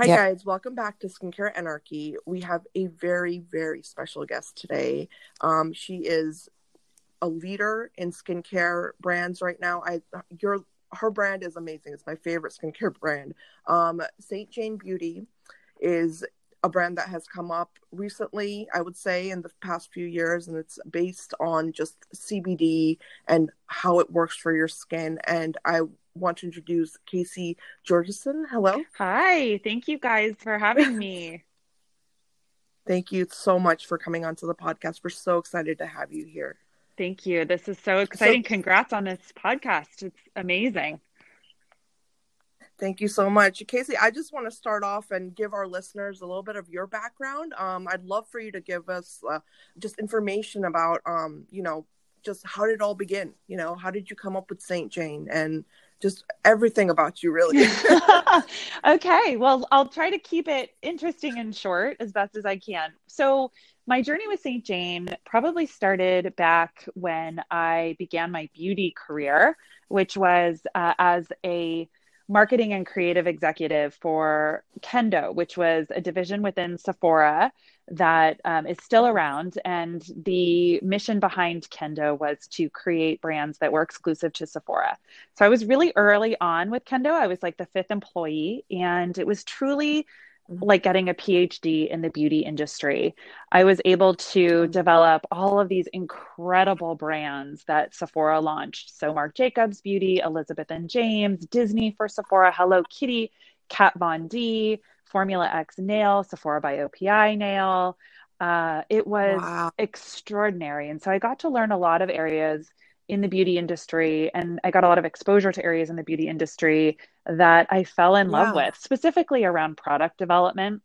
Hi, yep. guys. Welcome back to Skincare Anarchy. We have a very, very special guest today. Um, she is a leader in skincare brands right now. I your her brand is amazing. It's my favorite skincare brand. Um, Saint Jane Beauty is a brand that has come up recently, I would say, in the past few years, and it's based on just CBD and how it works for your skin. And I want to introduce Casey Georgeson. Hello. Hi. Thank you guys for having me. Thank you so much for coming onto the podcast. We're so excited to have you here. Thank you. This is so exciting. So, Congrats on this podcast. It's amazing. Thank you so much. Casey, I just want to start off and give our listeners a little bit of your background. Um, I'd love for you to give us uh, just information about, um, you know, just how did it all begin? You know, how did you come up with St. Jane and just everything about you, really? okay. Well, I'll try to keep it interesting and short as best as I can. So, my journey with St. Jane probably started back when I began my beauty career, which was uh, as a marketing and creative executive for Kendo, which was a division within Sephora that um, is still around. And the mission behind Kendo was to create brands that were exclusive to Sephora. So I was really early on with Kendo. I was like the fifth employee, and it was truly like getting a PhD in the beauty industry. I was able to develop all of these incredible brands that Sephora launched. So Marc Jacobs Beauty, Elizabeth and James, Disney for Sephora, Hello Kitty, Kat Von D, Formula X Nail, Sephora by OPI Nail. Uh, it was wow. extraordinary. And so I got to learn a lot of areas in the beauty industry and I got a lot of exposure to areas in the beauty industry that I fell in love with, specifically around product development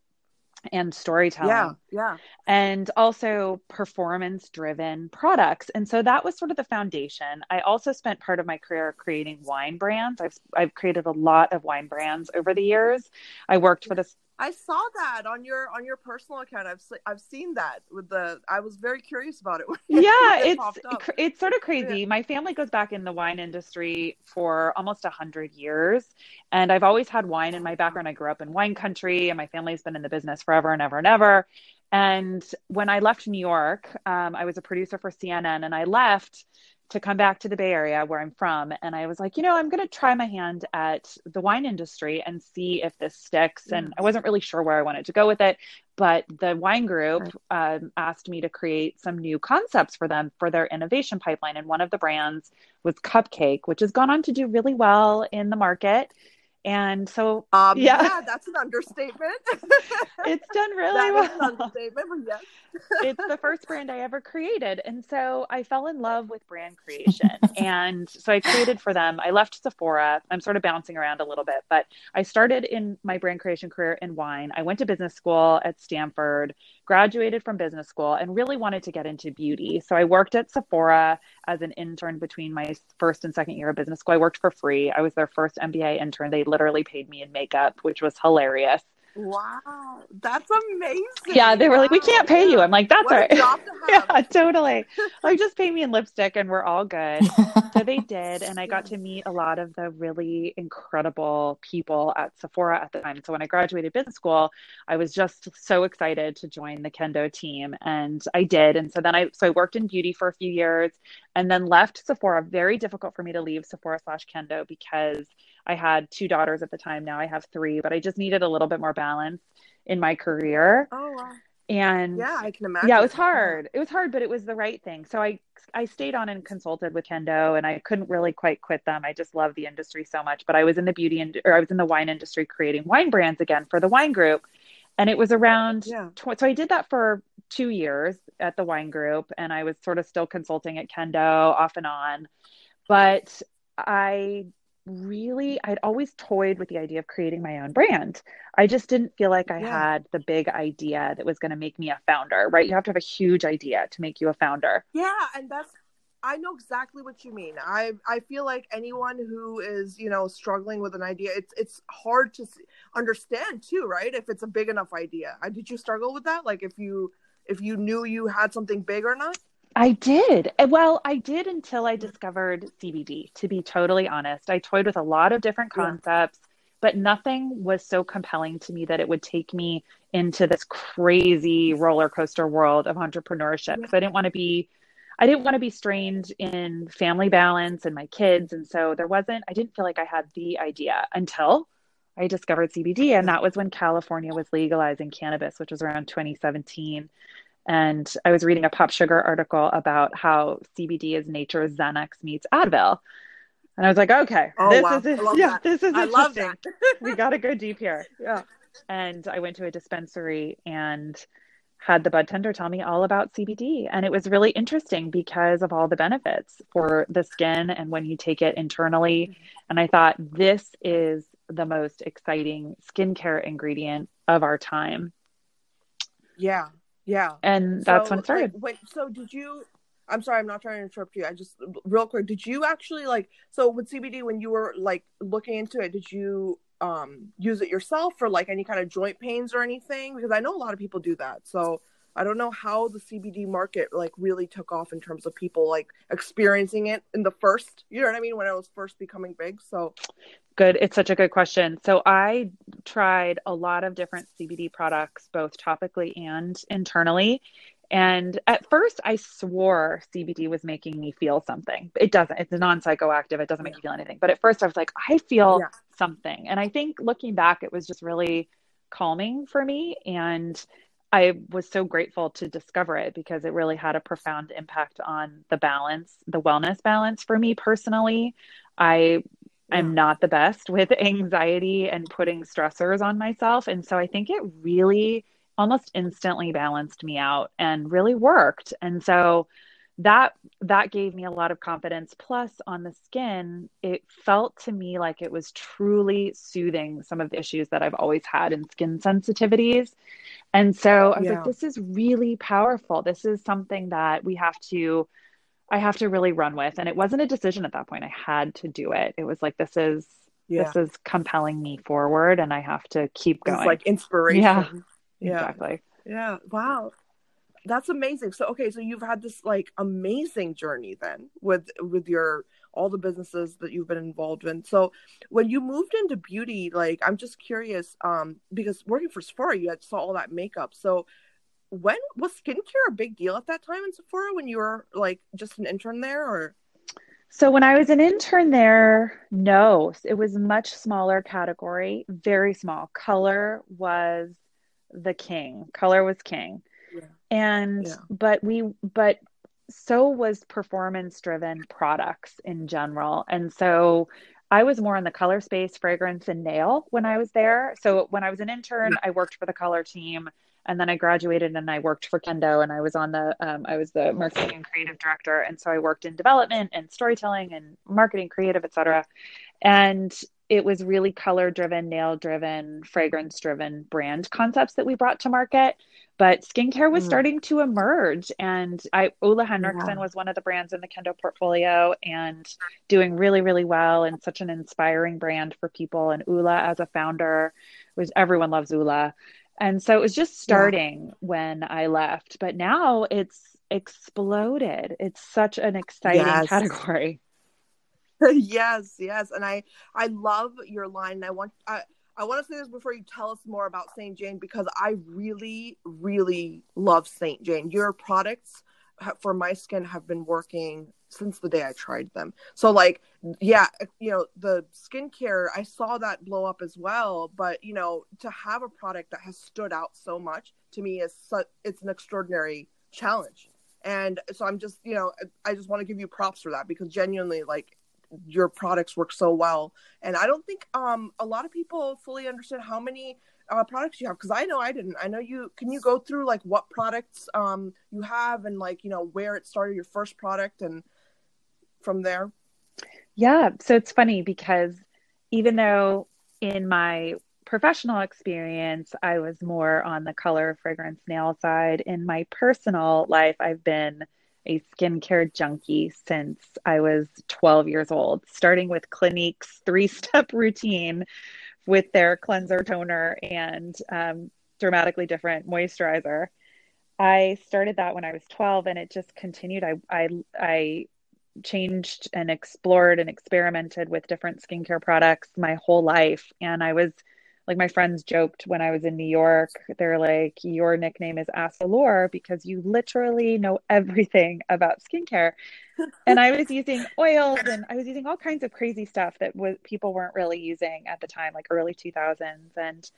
and storytelling. Yeah, yeah. And also performance driven products. And so that was sort of the foundation. I also spent part of my career creating wine brands. I've I've created a lot of wine brands over the years. I worked for this I saw that on your on your personal account. I've I've seen that with the. I was very curious about it. yeah, it it's it's sort of crazy. Yeah. My family goes back in the wine industry for almost a hundred years, and I've always had wine in my background. I grew up in wine country, and my family's been in the business forever and ever and ever. And when I left New York, um, I was a producer for CNN, and I left to come back to the Bay Area where I'm from. And I was like, you know, I'm going to try my hand at the wine industry and see if this sticks. And I wasn't really sure where I wanted to go with it. But the wine group um, asked me to create some new concepts for them for their innovation pipeline. And one of the brands was Cupcake, which has gone on to do really well in the market. And so, um, yeah. yeah. that's an understatement. it's done really well. understatement, yes. it's the first brand I ever created. And so I fell in love with brand creation. and so I created for them. I left Sephora. I'm sort of bouncing around a little bit, but I started in my brand creation career in wine. I went to business school at Stanford, graduated from business school, and really wanted to get into beauty. So I worked at Sephora as an intern between my first and second year of business school. I worked for free. I was their first MBA intern. They literally paid me in makeup, which was hilarious. Wow, that's amazing. Yeah, they were wow. like, we can't pay you. I'm like, that's what right. yeah, totally. like, oh, just pay me in lipstick and we're all good. so they did. And I got to meet a lot of the really incredible people at Sephora at the time. So when I graduated business school, I was just so excited to join the Kendo team. And I did. And so then I, so I worked in beauty for a few years and then left Sephora. Very difficult for me to leave Sephora slash Kendo because I had two daughters at the time. Now I have three, but I just needed a little bit more balance in my career. Oh, wow. And yeah, I can imagine. Yeah, it was hard. It was hard, but it was the right thing. So I I stayed on and consulted with Kendo, and I couldn't really quite quit them. I just love the industry so much. But I was in the beauty and or I was in the wine industry creating wine brands again for the wine group, and it was around. Yeah. Tw- so I did that for two years at the wine group, and I was sort of still consulting at Kendo off and on, but I really I'd always toyed with the idea of creating my own brand. I just didn't feel like I yeah. had the big idea that was going to make me a founder, right? You have to have a huge idea to make you a founder. Yeah, and that's I know exactly what you mean. I I feel like anyone who is, you know, struggling with an idea, it's it's hard to understand too, right? If it's a big enough idea. Did you struggle with that? Like if you if you knew you had something big or not? I did. Eh, well, I did until I discovered CBD, to be totally honest. I toyed with a lot of different concepts, yeah. but nothing was so compelling to me that it would take me into this crazy roller coaster world of entrepreneurship because I didn't want to be I didn't want to be strained in family balance and my kids and so there wasn't I didn't feel like I had the idea until I discovered CBD and that was when California was legalizing cannabis which was around 2017 and I was reading a Pop Sugar article about how CBD is nature's Xanax meets Advil and I was like, okay, oh, this wow. is yeah, that. this is I love that. we got to go deep here. Yeah. And I went to a dispensary and had the bud tender tell me all about CBD. And it was really interesting because of all the benefits for the skin and when you take it internally. And I thought, this is the most exciting skincare ingredient of our time. Yeah. Yeah. And that's so, when it started. Like, wait, so did you I'm sorry, I'm not trying to interrupt you. I just real quick, did you actually like so with CBD when you were like looking into it, did you um use it yourself for like any kind of joint pains or anything? Because I know a lot of people do that. So I don't know how the CBD market like really took off in terms of people like experiencing it in the first, you know what I mean, when it was first becoming big. So good. It's such a good question. So I tried a lot of different CBD products, both topically and internally. And at first, I swore CBD was making me feel something. It doesn't. It's a non psychoactive. It doesn't make you feel anything. But at first, I was like, I feel yeah. something. And I think looking back, it was just really calming for me. And I was so grateful to discover it because it really had a profound impact on the balance, the wellness balance for me personally. I yeah. am not the best with anxiety and putting stressors on myself. And so I think it really almost instantly balanced me out and really worked. And so that that gave me a lot of confidence plus on the skin it felt to me like it was truly soothing some of the issues that i've always had in skin sensitivities and so i was yeah. like this is really powerful this is something that we have to i have to really run with and it wasn't a decision at that point i had to do it it was like this is yeah. this is compelling me forward and i have to keep going it's like inspiration yeah yeah. Exactly. Yeah. Wow. That's amazing. So okay, so you've had this like amazing journey then with with your all the businesses that you've been involved in. So when you moved into beauty, like I'm just curious, um, because working for Sephora, you had saw all that makeup. So when was skincare a big deal at that time in Sephora when you were like just an intern there or so when I was an intern there, no, it was much smaller category, very small. Color was the king. Color was king. Yeah. And yeah. but we but so was performance driven products in general. And so I was more in the color space, fragrance and nail when I was there. So when I was an intern, I worked for the color team and then I graduated and I worked for Kendo and I was on the um, I was the marketing and creative director and so I worked in development and storytelling and marketing creative etc and it was really color driven, nail driven, fragrance driven brand concepts that we brought to market. But skincare was mm. starting to emerge. And I Ole Henriksen yeah. was one of the brands in the Kendo portfolio and doing really, really well and such an inspiring brand for people. And Ula as a founder was everyone loves Ula. And so it was just starting yeah. when I left. But now it's exploded. It's such an exciting yes. category. yes, yes, and I I love your line. And I want I I want to say this before you tell us more about Saint Jane because I really really love Saint Jane. Your products for my skin have been working since the day I tried them. So like yeah, you know, the skincare, I saw that blow up as well, but you know, to have a product that has stood out so much to me is such it's an extraordinary challenge. And so I'm just, you know, I just want to give you props for that because genuinely like your products work so well and i don't think um a lot of people fully understand how many uh, products you have because i know i didn't i know you can you go through like what products um you have and like you know where it started your first product and from there yeah so it's funny because even though in my professional experience i was more on the color fragrance nail side in my personal life i've been a skincare junkie since I was 12 years old, starting with Clinique's three step routine with their cleanser, toner, and um, dramatically different moisturizer. I started that when I was 12 and it just continued. I, I, I changed and explored and experimented with different skincare products my whole life. And I was like, my friends joked when I was in New York, they're like, your nickname is Asalore because you literally know everything about skincare. and I was using oils and I was using all kinds of crazy stuff that was, people weren't really using at the time, like early 2000s. And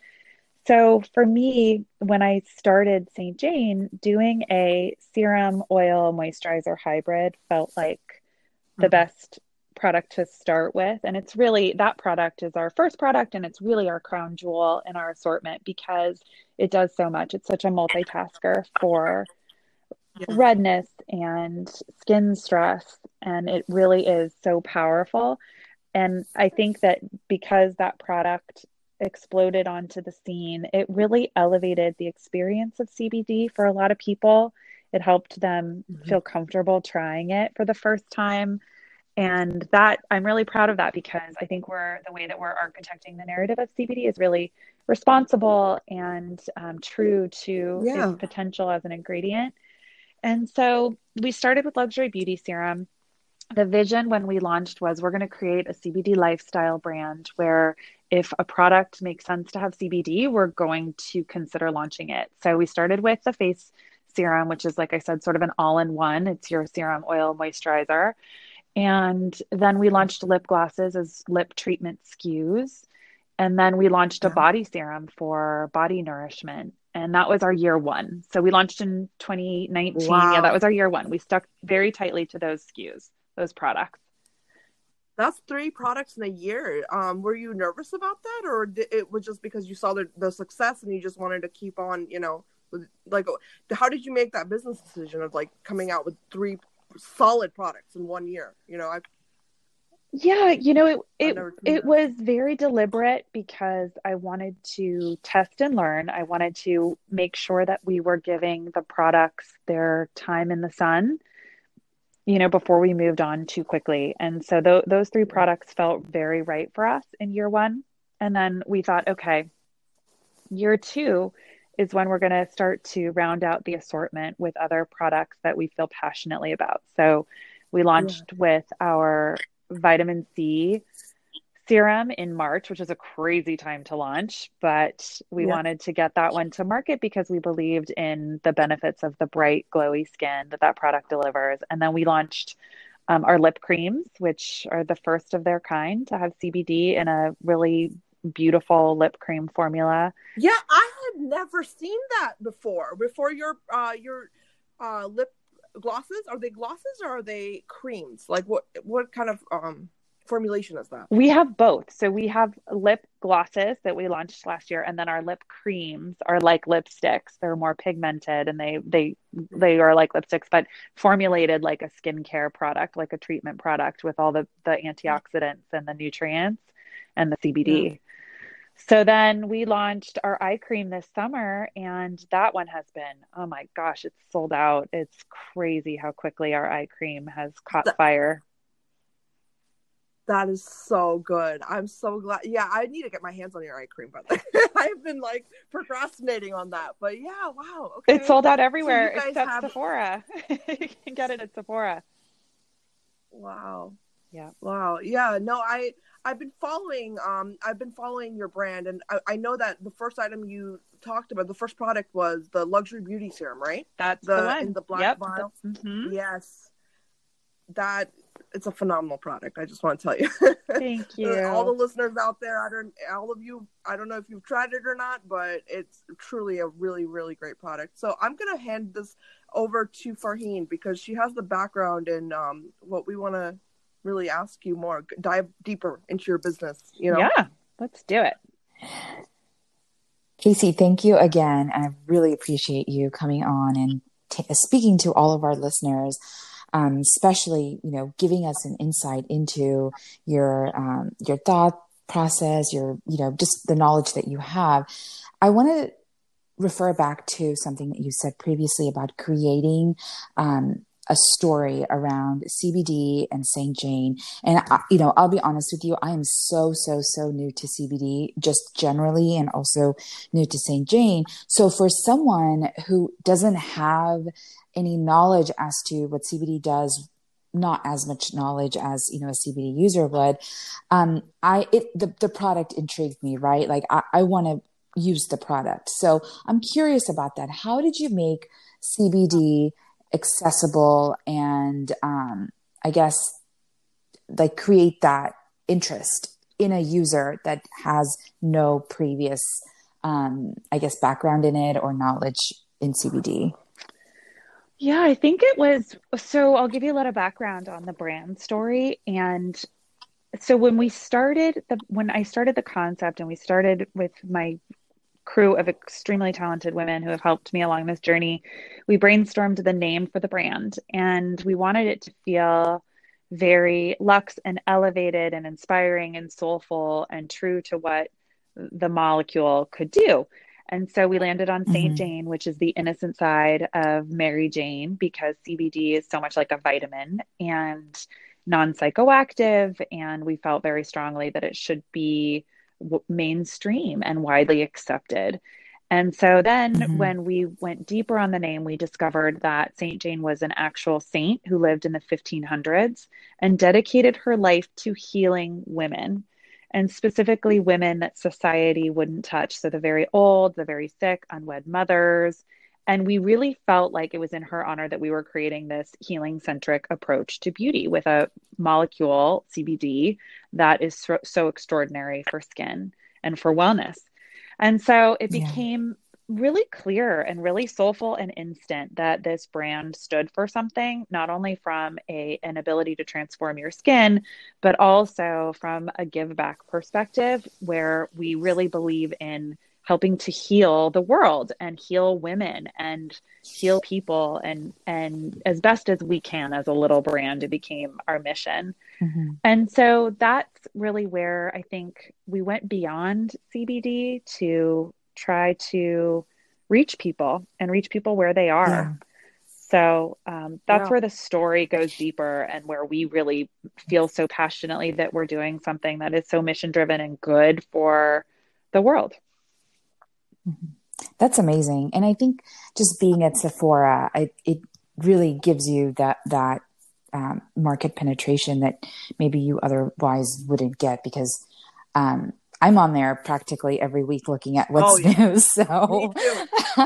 so for me, when I started St. Jane, doing a serum oil moisturizer hybrid felt like the mm-hmm. best product to start with. And it's really that product is our first product and it's really our crown jewel in our assortment because it does so much. It's such a multitasker for yeah. redness and skin stress. And it really is so powerful. And I think that because that product exploded onto the scene, it really elevated the experience of CBD for a lot of people. It helped them mm-hmm. feel comfortable trying it for the first time. And that I'm really proud of that because I think we're the way that we're architecting the narrative of CBD is really responsible and um, true to yeah. its potential as an ingredient. And so we started with luxury beauty serum the vision when we launched was we're going to create a CBD lifestyle brand where if a product makes sense to have CBD, we're going to consider launching it. So we started with the face serum, which is, like I said, sort of an all in one. It's your serum, oil, moisturizer. And then we launched lip glosses as lip treatment SKUs. And then we launched a body serum for body nourishment. And that was our year one. So we launched in 2019. Wow. Yeah, that was our year one. We stuck very tightly to those SKUs those products. That's three products in a year. Um, were you nervous about that, or it was just because you saw the, the success and you just wanted to keep on, you know, like how did you make that business decision of like coming out with three solid products in one year? You know, I yeah, you know, it it it was very deliberate because I wanted to test and learn. I wanted to make sure that we were giving the products their time in the sun you know, before we moved on too quickly. And so th- those three products felt very right for us in year one. And then we thought, okay, year two is when we're going to start to round out the assortment with other products that we feel passionately about. So we launched yeah. with our vitamin C serum in March, which is a crazy time to launch, but we yeah. wanted to get that one to market because we believed in the benefits of the bright, glowy skin that that product delivers. And then we launched um, our lip creams, which are the first of their kind to have CBD in a really beautiful lip cream formula. Yeah, I had never seen that before. Before your uh, your uh, lip glosses, are they glosses or are they creams? Like what what kind of um formulation is that? We have both. So we have lip glosses that we launched last year, and then our lip creams are like lipsticks. They're more pigmented, and they they they are like lipsticks, but formulated like a skincare product, like a treatment product with all the the antioxidants and the nutrients and the CBD. Mm. So then we launched our eye cream this summer, and that one has been, oh my gosh, it's sold out. It's crazy how quickly our eye cream has caught fire. That is so good. I'm so glad. Yeah, I need to get my hands on your eye cream, but I've been like procrastinating on that. But yeah, wow. Okay. It's sold out everywhere so except have... Sephora. you can get it at Sephora. Wow. Yeah. Wow. Yeah. No, I I've been following um I've been following your brand and I, I know that the first item you talked about, the first product was the luxury beauty serum, right? That's the, the one. in the black yep. vial. Mm-hmm. Yes. That it's a phenomenal product. I just want to tell you. Thank you. all the listeners out there, I don't, all of you, I don't know if you've tried it or not, but it's truly a really, really great product. So I'm gonna hand this over to Farheen because she has the background in um, what we want to really ask you more, dive deeper into your business. You know? Yeah, let's do it. Casey, thank you again. I really appreciate you coming on and t- speaking to all of our listeners um, especially you know giving us an insight into your um, your thought process, your you know just the knowledge that you have. I want to refer back to something that you said previously about creating um, a story around CBD and St. Jane. And, I, you know, I'll be honest with you, I am so, so, so new to CBD just generally and also new to St. Jane. So for someone who doesn't have any knowledge as to what CBD does not as much knowledge as you know a CBD user would, um, I it the the product intrigued me, right? Like I, I want to use the product, so I'm curious about that. How did you make CBD accessible and um, I guess like create that interest in a user that has no previous, um, I guess, background in it or knowledge in CBD? Yeah, I think it was. So I'll give you a lot of background on the brand story. And so when we started the, when I started the concept and we started with my crew of extremely talented women who have helped me along this journey, we brainstormed the name for the brand and we wanted it to feel very luxe and elevated and inspiring and soulful and true to what the molecule could do. And so we landed on St. Mm-hmm. Jane, which is the innocent side of Mary Jane, because CBD is so much like a vitamin and non psychoactive. And we felt very strongly that it should be mainstream and widely accepted. And so then mm-hmm. when we went deeper on the name, we discovered that St. Jane was an actual saint who lived in the 1500s and dedicated her life to healing women and specifically women that society wouldn't touch. So the very old, the very sick, unwed mothers. And we really felt like it was in her honor that we were creating this healing centric approach to beauty with a molecule, CBD, that is so, so extraordinary for skin and for wellness. And so it became yeah. really clear and really soulful and instant that this brand stood for something, not only from a, an ability to transform your skin, but also from a give back perspective where we really believe in helping to heal the world and heal women and heal people and and as best as we can as a little brand it became our mission mm-hmm. and so that's really where i think we went beyond cbd to try to reach people and reach people where they are yeah. so um, that's yeah. where the story goes deeper and where we really feel so passionately that we're doing something that is so mission driven and good for the world. That's amazing. And I think just being at Sephora, it, it really gives you that, that um, market penetration that maybe you otherwise wouldn't get because um, I'm on there practically every week looking at what's oh, yeah. new. So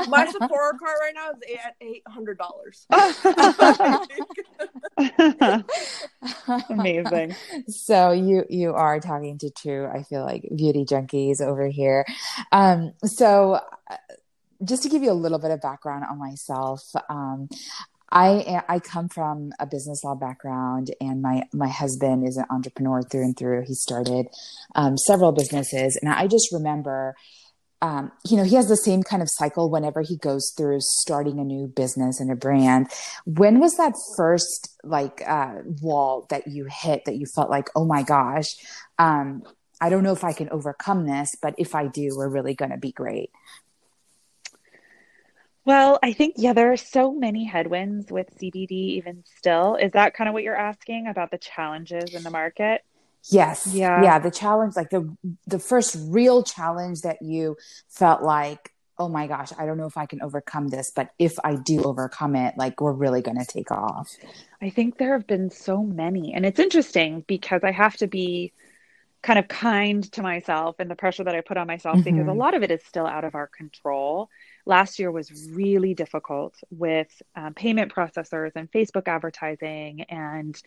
my Sephora cart right now is at eight hundred dollars. Amazing. So you you are talking to two, I feel like beauty junkies over here. Um, so uh, just to give you a little bit of background on myself, um, I I come from a business law background, and my my husband is an entrepreneur through and through. He started um, several businesses, and I just remember. Um, you know, he has the same kind of cycle whenever he goes through starting a new business and a brand. When was that first like uh, wall that you hit that you felt like, oh my gosh, um, I don't know if I can overcome this, but if I do, we're really going to be great. Well, I think, yeah, there are so many headwinds with CBD even still. Is that kind of what you're asking about the challenges in the market? Yes. Yeah. Yeah. The challenge, like the the first real challenge that you felt like, oh my gosh, I don't know if I can overcome this, but if I do overcome it, like we're really gonna take off. I think there have been so many. And it's interesting because I have to be kind of kind to myself and the pressure that I put on myself mm-hmm. because a lot of it is still out of our control last year was really difficult with um, payment processors and Facebook advertising and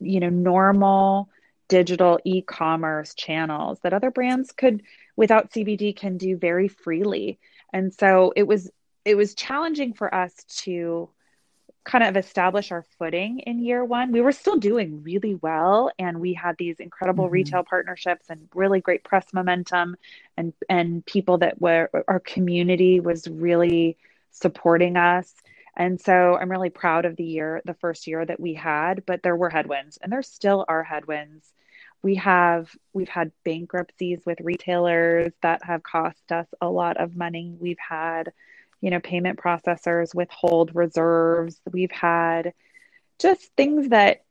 you know normal digital e-commerce channels that other brands could without CBD can do very freely. And so it was it was challenging for us to kind of establish our footing in year one. We were still doing really well and we had these incredible mm-hmm. retail partnerships and really great press momentum and and people that were our community was really supporting us. And so I'm really proud of the year, the first year that we had, but there were headwinds and there still are headwinds. We have we've had bankruptcies with retailers that have cost us a lot of money. We've had you know, payment processors withhold reserves. We've had just things that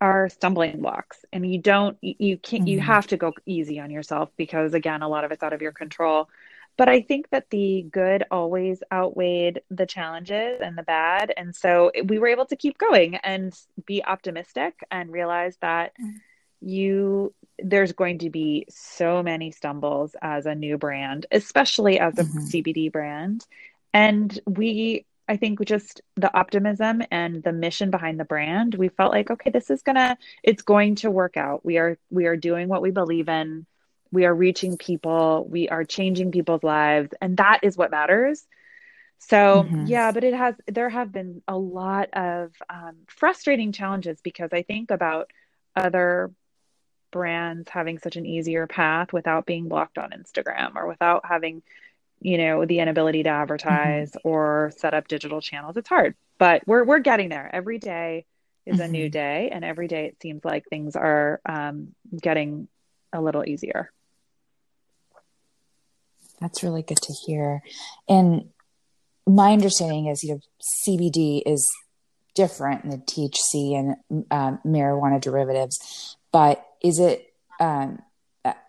are stumbling blocks and you don't you can't mm-hmm. you have to go easy on yourself because again a lot of it's out of your control but I think that the good always outweighed the challenges and the bad. And so we were able to keep going and be optimistic and realize that mm. You there's going to be so many stumbles as a new brand, especially as a mm-hmm. CBD brand. And we I think just the optimism and the mission behind the brand, we felt like, okay, this is gonna, it's going to work out. We are, we are doing what we believe in. We are reaching people. We are changing people's lives, and that is what matters. So mm-hmm. yeah, but it has, there have been a lot of um, frustrating challenges because I think about other brands having such an easier path without being blocked on Instagram or without having you know the inability to advertise mm-hmm. or set up digital channels it's hard but we're we're getting there every day is mm-hmm. a new mm-hmm. day and every day it seems like things are um, getting a little easier that's really good to hear and my understanding is you know cbd is different than thc and um, marijuana derivatives but is it um,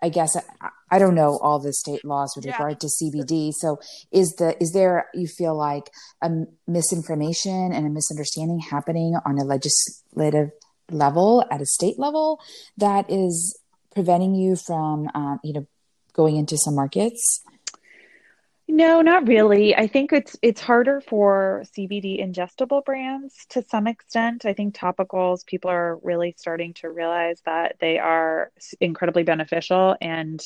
I guess I, I, don't know all the state laws with yeah. regard to CBD. So is the is there you feel like a misinformation and a misunderstanding happening on a legislative level at a state level that is preventing you from um, you know going into some markets? No, not really. I think it's it's harder for CBD ingestible brands to some extent. I think topicals people are really starting to realize that they are incredibly beneficial and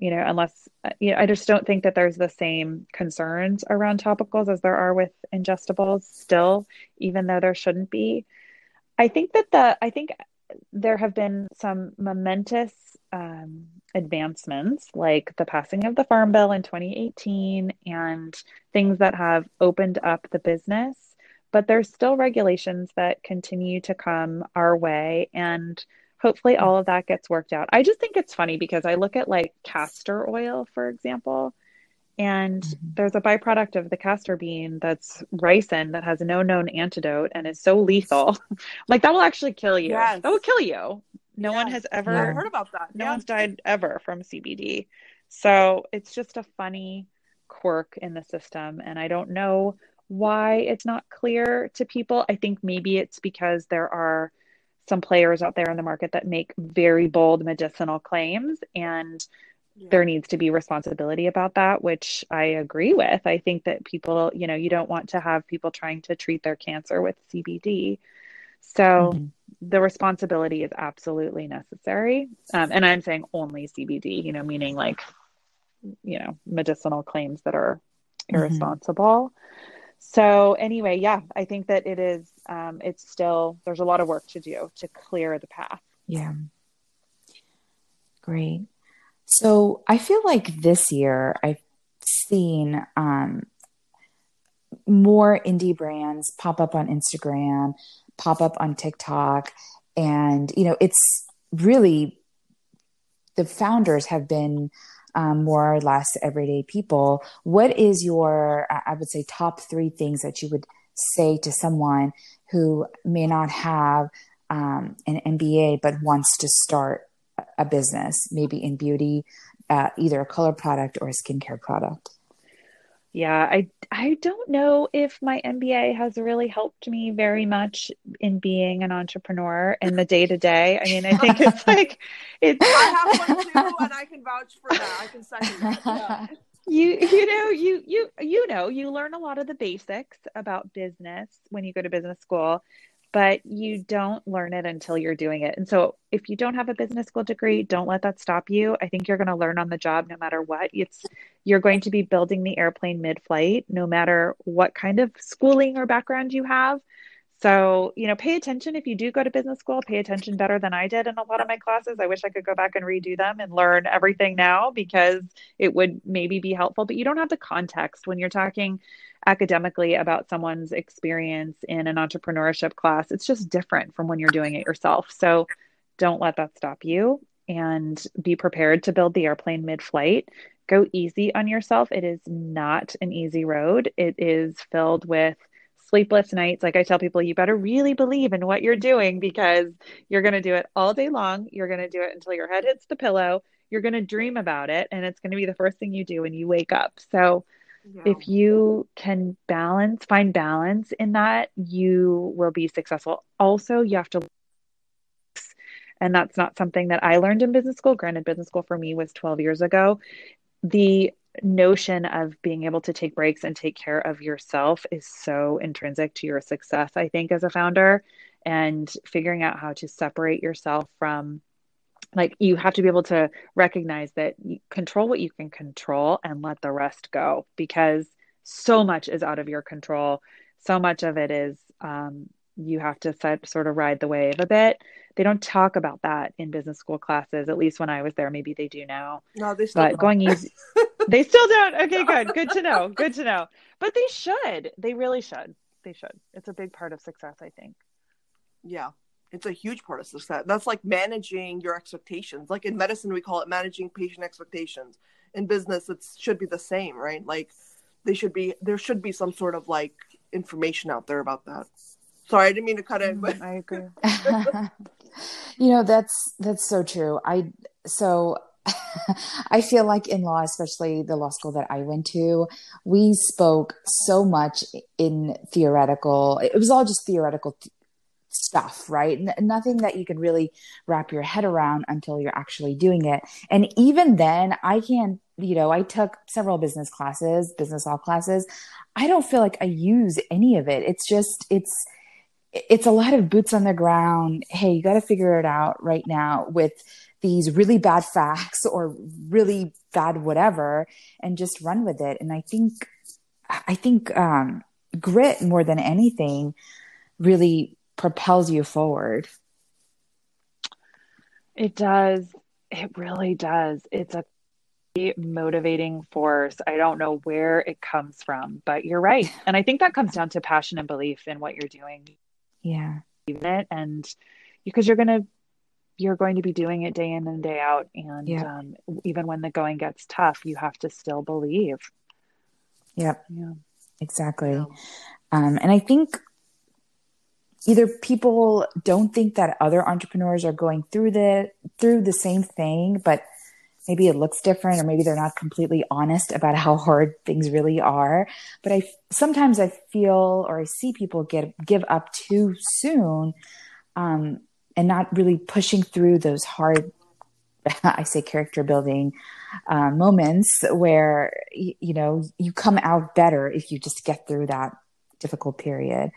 you know, unless uh, you know, I just don't think that there's the same concerns around topicals as there are with ingestibles still, even though there shouldn't be. I think that the I think there have been some momentous um, advancements like the passing of the Farm Bill in 2018 and things that have opened up the business. But there's still regulations that continue to come our way. And hopefully all of that gets worked out. I just think it's funny because I look at like castor oil, for example, and mm-hmm. there's a byproduct of the castor bean that's ricin that has no known antidote and is so lethal. like that will actually kill you. Yes. That will kill you. No one has ever yeah. heard about that. No yeah. one's died ever from CBD. So it's just a funny quirk in the system. And I don't know why it's not clear to people. I think maybe it's because there are some players out there in the market that make very bold medicinal claims and yeah. there needs to be responsibility about that which i agree with i think that people you know you don't want to have people trying to treat their cancer with cbd so mm-hmm. the responsibility is absolutely necessary. Um, and I'm saying only CBD, you know, meaning like, you know, medicinal claims that are mm-hmm. irresponsible. Mm-hmm. So anyway, yeah, I think that it is, um, it's still, there's a lot of work to do to clear the path. Yeah. Great. So I feel like this year I've seen um, more indie brands pop up on Instagram pop up on TikTok. And, you know, it's really the founders have been um, more or less everyday people. What is your, I would say, top three things that you would say to someone who may not have um, an MBA but wants to start a business, maybe in beauty, uh, either a color product or a skincare product? yeah i i don't know if my mba has really helped me very much in being an entrepreneur in the day to day i mean i think it's like it's i have one too and i can vouch for that i can second that yeah. you you know you you you know you learn a lot of the basics about business when you go to business school but you don't learn it until you're doing it. And so if you don't have a business school degree, don't let that stop you. I think you're going to learn on the job no matter what. It's you're going to be building the airplane mid-flight no matter what kind of schooling or background you have. So, you know, pay attention if you do go to business school, pay attention better than I did in a lot of my classes. I wish I could go back and redo them and learn everything now because it would maybe be helpful, but you don't have the context when you're talking academically about someone's experience in an entrepreneurship class. It's just different from when you're doing it yourself. So, don't let that stop you and be prepared to build the airplane mid flight. Go easy on yourself. It is not an easy road. It is filled with sleepless nights. Like I tell people, you better really believe in what you're doing because you're going to do it all day long. You're going to do it until your head hits the pillow. you're going to dream about it and it's going to be the first thing you do when you wake up. So Yeah. if you can balance, find balance in that, you will be successful. Also, you have to and that's not something that I learned in business school. Granted, business school for me was 12 years ago. The notion of being able to take breaks and take care of yourself is so intrinsic to your success, I think, as a founder. And figuring out how to separate yourself from, like, you have to be able to recognize that you control what you can control and let the rest go because so much is out of your control. So much of it is um, you have to set, sort of ride the wave a bit. They don't talk about that in business school classes, at least when I was there. Maybe they do now no, they still but going easy they still don't. Okay good. Good to know. Good to know. But they should. They really should. They should. It's a big part of success i think. Yeah, it's a huge part of success. That's like managing your expectations. Like in medicine, we call it managing patient expectations. In business, it should be the same, right? Like they should be there should be some sort of like information out there about that. Sorry, I didn't mean to cut in, but Mm, i agree. You know that's that's so true. I so i feel like in law especially the law school that i went to we spoke so much in theoretical it was all just theoretical th- stuff right? N- nothing that you can really wrap your head around until you're actually doing it. And even then i can't you know i took several business classes business law classes. I don't feel like i use any of it. It's just it's it's a lot of boots on the ground. Hey, you got to figure it out right now with these really bad facts or really bad whatever, and just run with it. And I think, I think um, grit more than anything really propels you forward. it does. It really does. It's a motivating force. I don't know where it comes from but you're right. And i think that comes down to passion and belief in what you're doing. Yeah, and because you're going to you're going to be doing it day in and day out and Yeah. um, even when the going gets tough you have to still believe yep, yeah exactly. Yeah. Um, and I think either people don't think that other entrepreneurs are going through the through the same thing, but maybe it looks different, or maybe they're not completely honest about how hard things really are. But I sometimes I feel or I see people get give up too soon, um, and not really pushing through those hard. I say character building uh, moments where y- you know you come out better if you just get through that difficult period.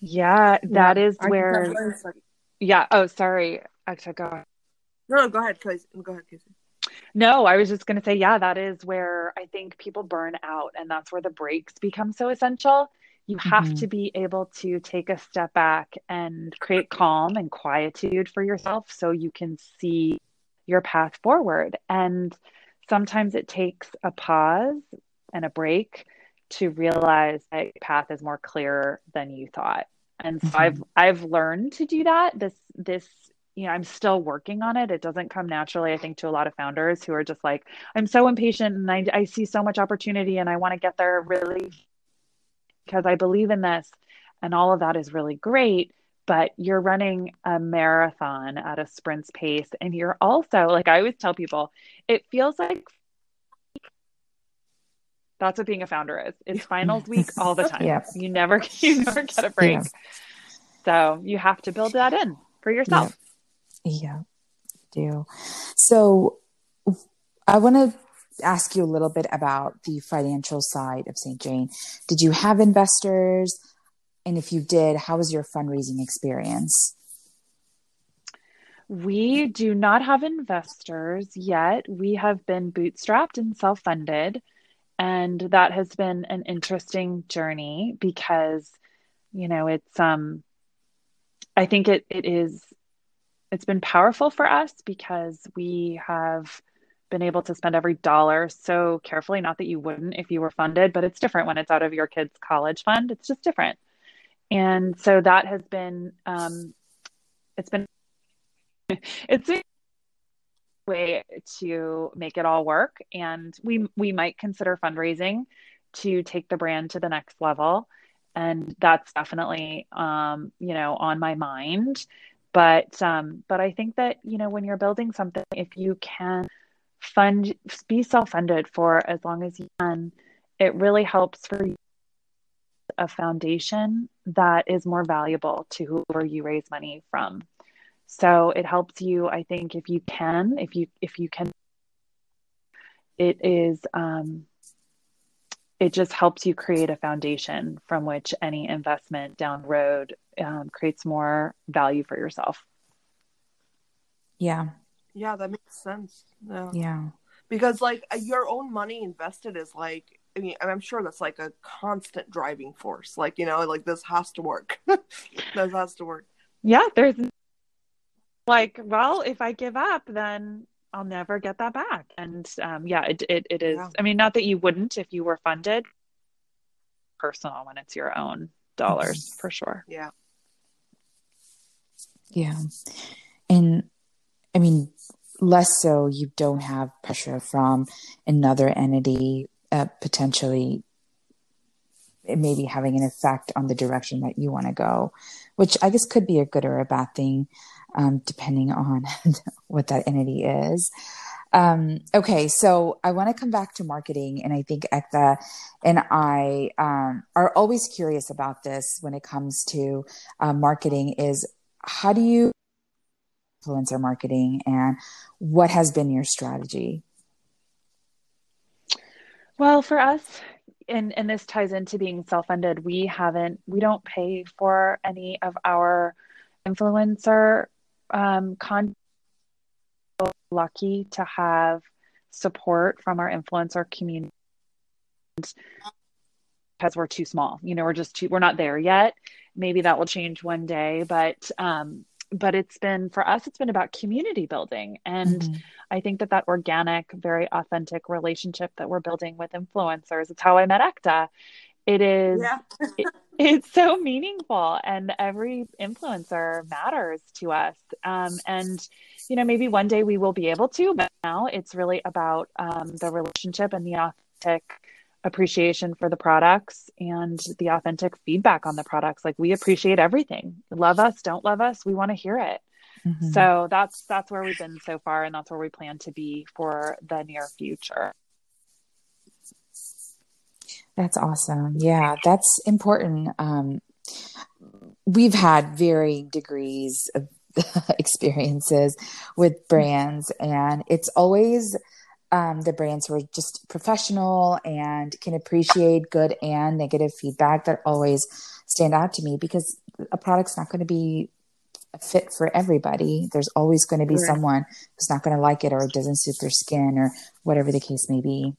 yeah that Yeah, is I where that's very exciting. yeah oh sorry actually go ahead. No, no, go ahead, Casey. Go ahead, Casey. No, I was just going to say, yeah, that is where I think people burn out, and that's where the breaks become so essential. You have Mhm. to be able to take a step back and create calm and quietude for yourself so you can see your path forward. And sometimes it takes a pause and a break to realize that your path is more clear than you thought. And so Mhm. I've I've learned to do that. This this you know, I'm still working on it. It doesn't come naturally, I think, to a lot of founders who are just like, I'm so impatient and I, I see so much opportunity and I want to get there really because I believe in this. And all of that is really great. But you're running a marathon at a sprint's pace. And you're also, like I always tell people, it feels like that's what being a founder is. It's finals week all the time. Yep. You never you never get a break. Yeah. So you have to build that in for yourself. Yeah, do. So I want to ask you a little bit about the financial side of St. Jane. Did you have investors? And if you did, how was your fundraising experience? We do not have investors yet. We have been bootstrapped and self funded. And that has been an interesting journey because, you know, it's, um, I think it, it is, it's been powerful for us because we have been able to spend every dollar so carefully. Not that you wouldn't if you were funded, but it's different when it's out of your kid's college fund. It's just different. And so that has been, um, it's been it's a way to make it all work and we we might consider fundraising to take the brand to the next level and that's definitely um you know on my mind but um, but I think that you know when you're building something, if you can fund, be self-funded for as long as you can, it really helps for you a foundation that is more valuable to whoever you raise money from. So it helps you, I think, if you can, if you if you can, it is um, it just helps you create a foundation from which any investment down road um, creates more value for yourself. Yeah. Yeah, that makes sense. Yeah. Yeah. Because like your own money invested is like I mean, I'm sure that's like a constant driving force. Like, you know, like this has to work. this has to work. Yeah, there's like, well, if I give up, then I'll never get that back. And um, yeah, it, it, it is. Yeah. I mean, not that you wouldn't if you were funded, personal when it's your own dollars for sure. Yeah. Yeah. And I mean, less so you don't have pressure from another entity uh, potentially it maybe having an effect on the direction that you want to go, which I guess could be a good or a bad thing um, depending on what that entity is. Um, okay, so I want to come back to marketing, and I think Ekta and I um, are always curious about this when it comes to uh, marketing. Is how do you influencer marketing, and what has been your strategy? Well, for us, and and this ties into being self-funded. We haven't, we don't pay for any of our influencer um, lucky to have support from our influencer community because we're too small. You know, we're just too, we're not there yet. Maybe that will change one day, but um, but it's been for us it's been about community building and mm-hmm. i think that that organic very authentic relationship that we're building with influencers it's how i met ekta it is yeah. it, it's so meaningful and every influencer matters to us um, and you know maybe one day we will be able to but now it's really about um, the relationship and the authentic appreciation for the products and the authentic feedback on the products like we appreciate everything love us don't love us we want to hear it mm-hmm. so that's that's where we've been so far and that's where we plan to be for the near future that's awesome. Yeah, that's important. Um, we've had varying degrees of experiences with brands, and it's always um, the brands were just professional and can appreciate good and negative feedback that always stand out to me because a product's not going to be a fit for everybody. There's always going to be right. someone who's not going to like it or it doesn't suit their skin or whatever the case may be.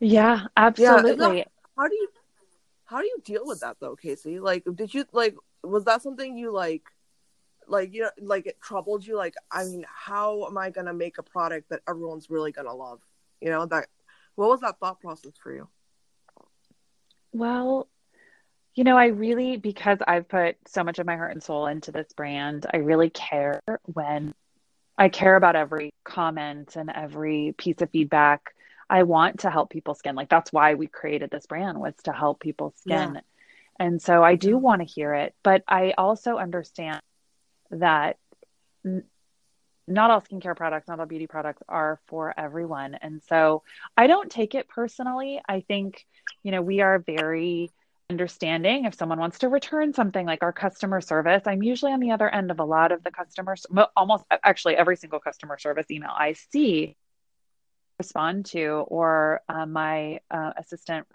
Yeah, absolutely. Yeah, how do you how do you deal with that though, Casey? Like did you like was that something you like like you know like it troubled you like I mean, how am I going to make a product that everyone's really going to love? You know, that what was that thought process for you? Well, you know, I really because I've put so much of my heart and soul into this brand, I really care when I care about every comment and every piece of feedback I want to help people's skin. Like that's why we created this brand was to help people's skin. Yeah. And so I do want to hear it, but I also understand that not all skincare products, not all beauty products are for everyone. And so I don't take it personally. I think, you know, we are very understanding if someone wants to return something like our customer service i'm usually on the other end of a lot of the customers almost actually every single customer service email i see respond to or uh, my uh, assistant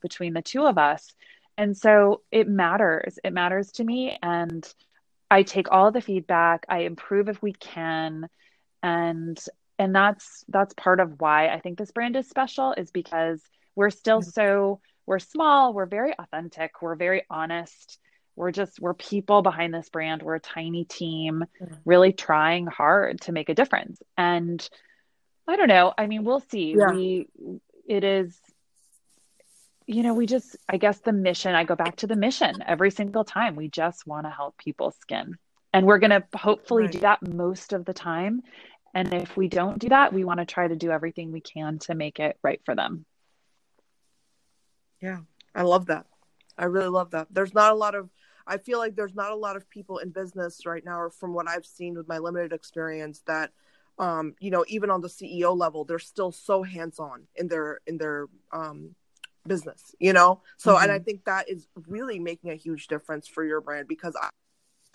between the two of us and so it matters it matters to me and i take all the feedback. I improve if we can. And and that's that's part of why i think this brand is special is because we're still so we're small we're very authentic we're very honest. We're just we're people behind this brand. We're a tiny team really trying hard to make a difference. And I don't know. I mean, we'll see. Yeah. We it is you know, we just I guess the mission, I go back to the mission every single time. We just want to help people's skin. And we're going to hopefully right. do that most of the time. And if we don't do that, we want to try to do everything we can to make it right for them. Yeah. I love that. I really love that. There's not a lot of I feel like there's not a lot of people in business right now, or from what I've seen with my limited experience, that um, you know, even on the CEO level, they're still so hands on in their in their um, business, you know. So, mm-hmm. and I mm-hmm. think that is really making a huge difference for your brand because I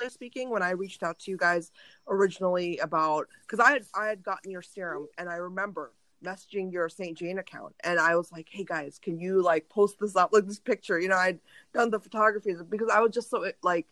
speaking when i reached out to you guys originally about because i had i had gotten your serum and i remember messaging your St. Jane account and I was like, hey guys, can you like post this up like this picture? You know, I'd done the photography because I was just so like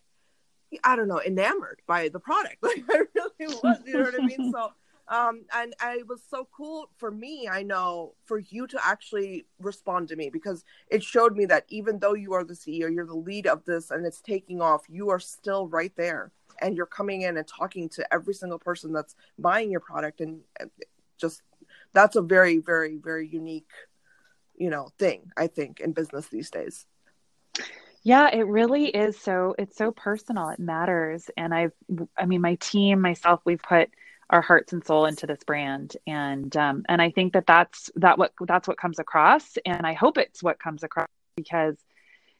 I don't know, enamored by the product. Like I really was, you know what I mean? So um and, it was so cool for me, I know, for you to actually respond to me because it showed me that even though you are the CEO, you're the lead of this and it's taking off, you are still right there. And you're coming in and talking to every single person that's buying your product and just that's a very very very unique you know thing i think in business these days. Yeah it really is so it's so personal. It matters. And i've i mean my team myself we've put our hearts and soul into this brand and um and i think that that's that what that's what comes across and i hope it's what comes across because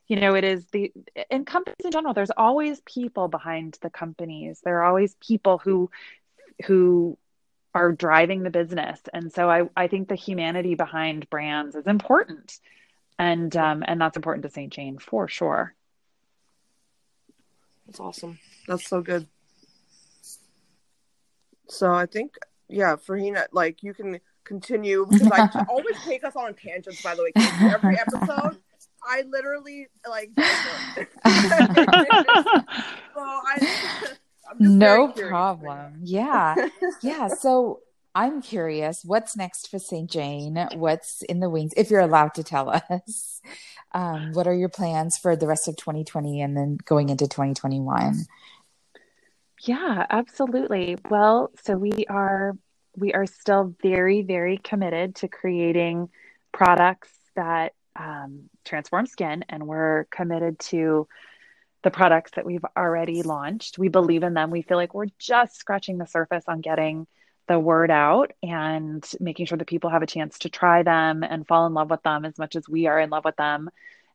you know it is the in companies in general there's always people behind the companies there are always people who who are driving the business. And so I, I think the humanity behind brands is important. And um, and that's important to St. Jane for sure. That's awesome. That's so good. So I think yeah, Farheen, like you can continue because I always take us on tangents. By the way, every episode, I literally like. so I no problem. Yeah. yeah. So I'm curious, what's next for St. Jane? What's in the wings? If you're allowed to tell us, um, what are your plans for the rest of 2020 and then going into 2021? Yeah, absolutely. Well, so we are we are still very very committed to creating products that um, transform skin, and we're committed to the products that we've already launched. We believe in them. We feel like we're just scratching the surface on getting the word out and making sure that people have a chance to try them and fall in love with them as much as we are in love with them.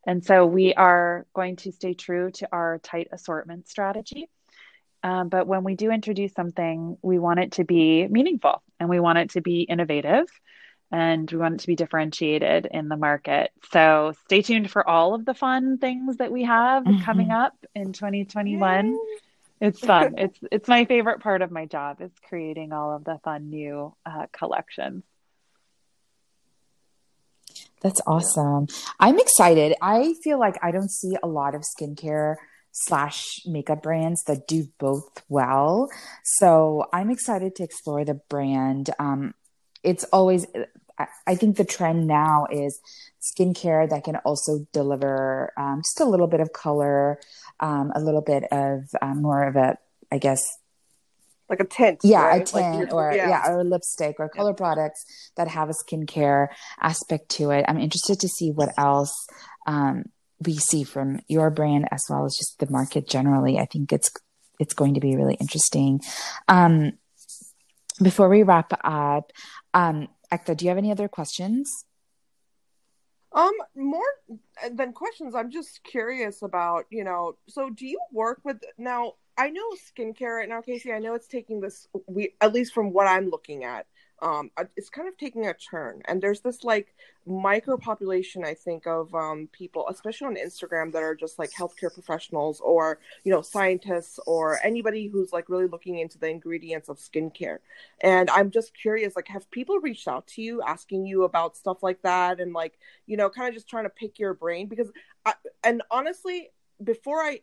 And so we are going to stay true to our tight assortment strategy. Um, but when we do introduce something, we want it to be meaningful and we want it to be innovative and we want it to be differentiated in the market. So stay tuned for all of the fun things that we have mm-hmm. coming up in 2021. Yay. It's fun. it's it's my favorite part of my job is creating all of the fun new uh, collections. That's awesome. I'm excited. I feel like I don't see a lot of skincare slash makeup brands that do both well. So I'm excited to explore the brand. Um, it's always I think the trend now is skincare that can also deliver um, just a little bit of color, um, a little bit of um, more of a, I guess, like a tint. Yeah, right? a tint like or yeah. yeah. or a lipstick or color yeah. products that have a skincare aspect to it. I'm interested to see what else um, we see from your brand as well as just the market generally. I think it's it's going to be really interesting. Um, before we wrap up, um, Ekta, do you have any other questions? Um, more than questions, I'm just curious about, you know, so do you work with now? I know skincare right now, Casey. I know it's taking this we at least from what I'm looking at, um, it's kind of taking a turn. And there's this like micro population, I think, of um, people, especially on Instagram, that are just like healthcare professionals or, you know, scientists or anybody who's like really looking into the ingredients of skincare. And I'm just curious, like, have people reached out to you asking you about stuff like that and like, you know, kind of just trying to pick your brain? Because, I, and honestly, before I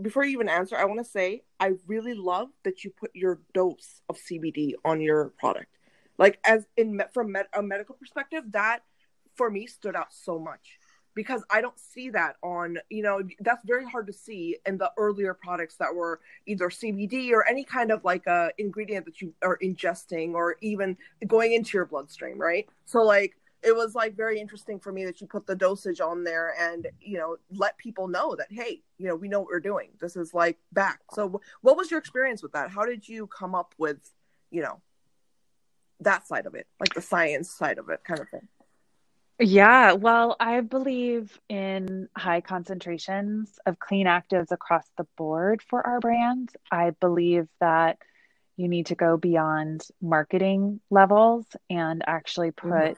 before you even answer, I want to say I really love that you put your dose of CBD on your product like as in from med- a medical perspective that for me stood out so much. Because I don't see that on, you know, that's very hard to see in the earlier products that were either CBD or any kind of like a ingredient that you are ingesting or even going into your bloodstream, right? So like it was like very interesting for me that you put the dosage on there and you know let people know that hey you know we know what we're doing. This is like back. So what was your experience with that? How did you come up with you know that side of it, like the science side of it, kind of thing. Yeah, well, I believe in high concentrations of clean actives across the board for our brand. I believe that you need to go beyond marketing levels and actually put mm-hmm.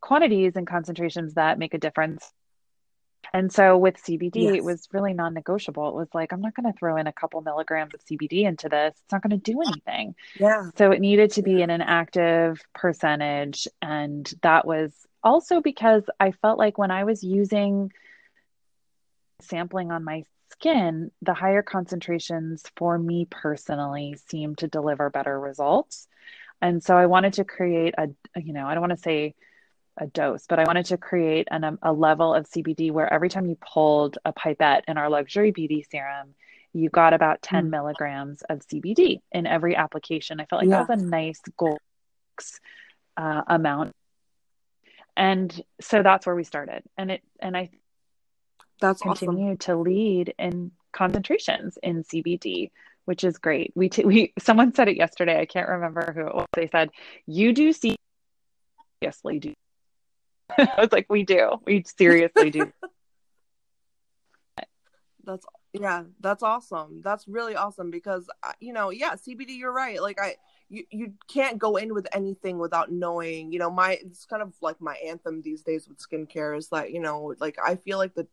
quantities and concentrations that make a difference. And so with CBD, yes. it was really non negotiable. It was like, I'm not going to throw in a couple milligrams of CBD into this. It's not going to do anything. Yeah. So it needed to be in an active percentage. And that was also because I felt like when I was using sampling on my skin, the higher concentrations for me personally seemed to deliver better results. And so I wanted to create a, you know, I don't want to say a dose, but I wanted to create an, um, a level of CBD where every time you pulled a pipette in our luxury beauty serum, you got about 10 mm. milligrams of CBD in every application. I felt like yeah. that was a nice goal uh, amount and so that's where we started and it and i that's continue awesome. to lead in concentrations in cbd which is great we t- we someone said it yesterday i can't remember who it was they said you do see seriously do i was like we do. We seriously do. That's yeah that's awesome. That's really awesome because uh, you know yeah cbd you're right. Like i you, you can't go in with anything without knowing you know my it's kind of like my anthem these days with skincare is that you know like i feel like the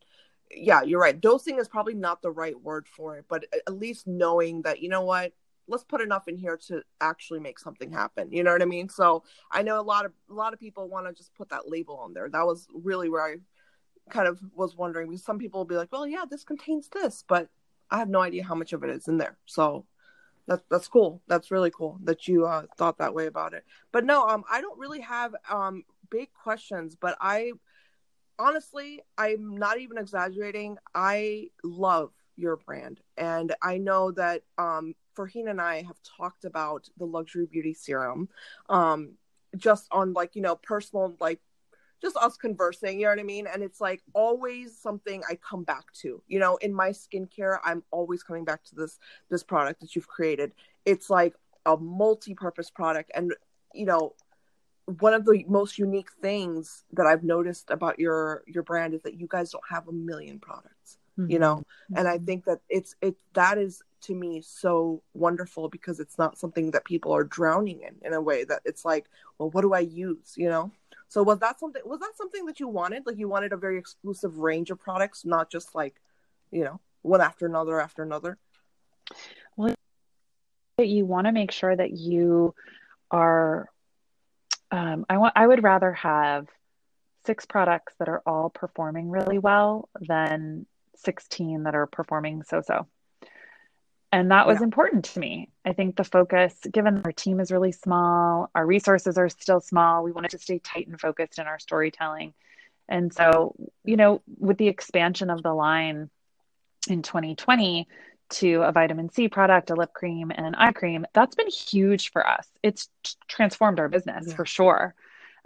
yeah you're right. Dosing is probably not the right word for it but at least knowing that you know what let's put enough in here to actually make something happen you know what i mean so i know a lot of a lot of people want to just put that label on there that was really where i kind of was wondering because some people will be like well yeah this contains this but i have no idea how much of it is in there so that's that's cool. That's really cool that you uh, thought that way about it. But no, um, I don't really have um big questions. But I honestly, I'm not even exaggerating. I love your brand, and I know that um, Farheen and I have talked about the luxury beauty serum, um, just on like you know personal like just us conversing, you know what I mean? And it's like always something I come back to. You know, in my skincare, I'm always coming back to this this product that you've created. It's like a multi-purpose product and you know, one of the most unique things that I've noticed about your your brand is that you guys don't have a million products. Mm-hmm. You know, mm-hmm. and I think that it's it that is to me so wonderful because it's not something that people are drowning in in a way that it's like, well, what do I use, you know? So was that something was that something that you wanted? Like you wanted a very exclusive range of products, not just like, you know, one after another after another? Well, you want to make sure that you are um, I want I would rather have six products that are all performing really well than 16 that are performing so-so and that was yeah. important to me i think the focus given our team is really small our resources are still small we wanted to stay tight and focused in our storytelling and so you know with the expansion of the line in 2020 to a vitamin c product a lip cream and an eye cream that's been huge for us it's transformed our business yeah. for sure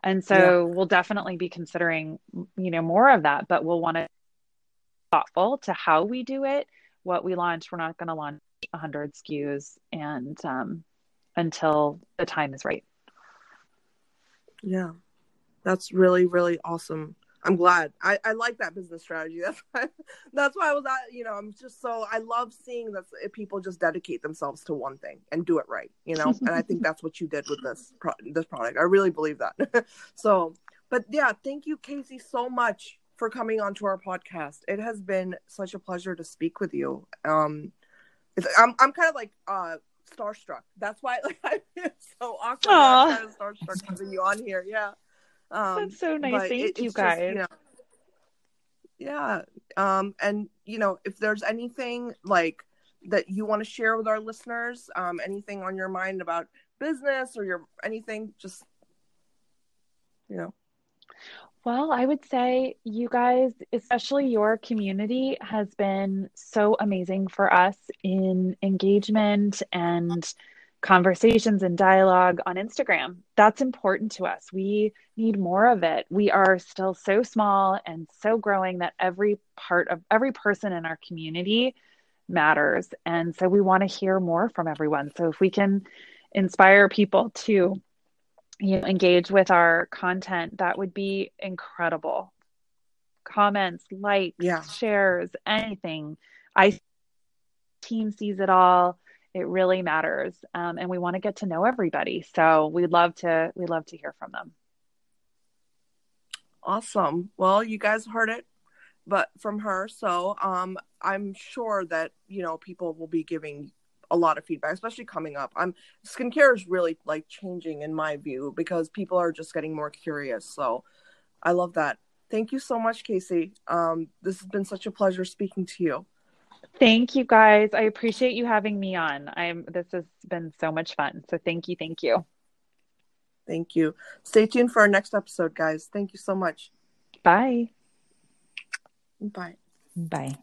and so yeah. we'll definitely be considering you know more of that but we'll want to thoughtful to how we do it what we launch we're not going to launch 100 SKUs and um, until the time is right. Yeah, that's really, really awesome. I'm glad. I, I like that business strategy. That's why, that's why I was at, you know, I'm just so, I love seeing that people just dedicate themselves to one thing and do it right, you know? and I think that's what you did with this, pro- this product. I really believe that. so, but yeah, thank you, Casey, so much for coming onto our podcast. It has been such a pleasure to speak with you. Um, it's, I'm I'm kind of like uh starstruck. That's why like I'm so awkward. I'm kind of starstruck having you on here. Yeah. Um, That's so nice. Thank it, you guys. Just, you know, yeah. Um, and you know, if there's anything like that you want to share with our listeners, um, anything on your mind about business or your anything, just you know. Well, I would say you guys, especially your community, has been so amazing for us in engagement and conversations and dialogue on Instagram. That's important to us. We need more of it. We are still so small and so growing that every part of every person in our community matters. And so we want to hear more from everyone. So if we can inspire people to you know, engage with our content, that would be incredible. Comments, likes, yeah. shares, anything. I team sees it all. It really matters, um, and we want to get to know everybody. So we'd love to we'd love to hear from them. Awesome. Well, you guys heard it, but from her. So um, I'm sure that you know people will be giving a lot of feedback, especially coming up. I'm skincare is really like changing in my view because people are just getting more curious. So I love that. Thank you so much, Casey. Um, this has been such a pleasure speaking to you. Thank you guys. I appreciate you having me on. I'm this has been so much fun. So thank you, thank you. Thank you. Stay tuned for our next episode, guys. Thank you so much. Bye. Bye. Bye.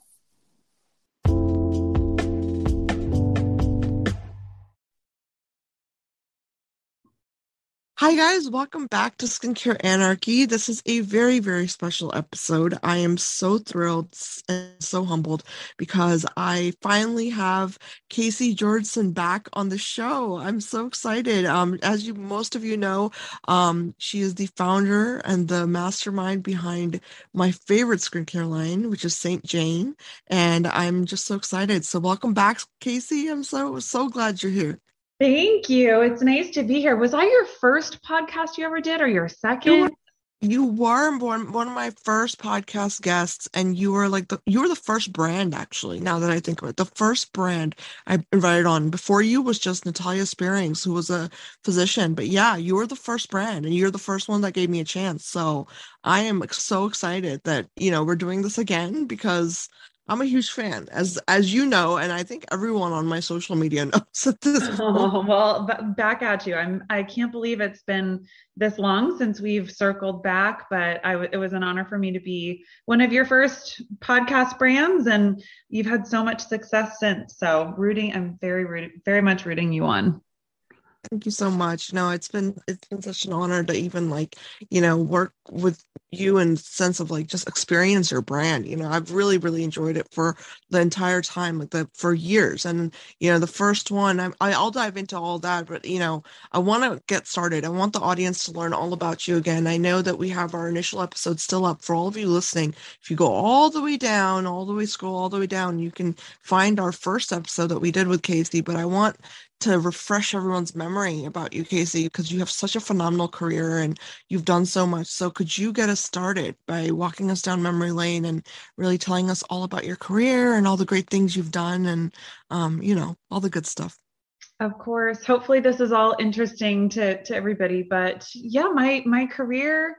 Hi, guys. Welcome back to Skincare Anarchy. This is a very, very special episode. I am so thrilled and so humbled because I finally have Casey Georgeson back on the show. I'm so excited. Um, as you most of you know, um, she is the founder and the mastermind behind my favorite skincare line, which is Saint Jane. And I'm just so excited. So welcome back, Casey. I'm so so glad you're here. Thank you. It's nice to be here. Was I your first podcast you ever did or your second? You were, you were one, one of my first podcast guests and you were like the you were the first brand actually, now that I think of it. The first brand I invited on before you was just Natalia Spierings, who was a physician. But yeah, you were the first brand and you're the first one that gave me a chance. So I am so excited that, you know, we're doing this again because I'm a huge fan, as as you know, and I think everyone on my social media knows at this. Oh, well, b- back at you. I'm. I can't believe it's been this long since we've circled back, but I w- it was an honor for me to be one of your first podcast brands, and you've had so much success since. So rooting, I'm very, rooting, very much rooting you on. Thank you so much. No, it's been it's been such an honor to even like, you know, work with you and sense of like just experience your brand. You know, I've really, really enjoyed it for the entire time, like the for years. And you know, the first one, I, I'll dive into all that, but you know, I want to get started. I want the audience to learn all about you again. I know that we have our initial episode still up for all of you listening. If you go all the way down, all the way scroll all the way down, you can find our first episode that we did with Casey. But I want to refresh everyone's memory about you, Casey, because you have such a phenomenal career and you've done so much. So, could you get us started by walking us down memory lane and really telling us all about your career and all the great things you've done and, um, you know, all the good stuff? Of course. Hopefully, this is all interesting to to everybody. But yeah, my my career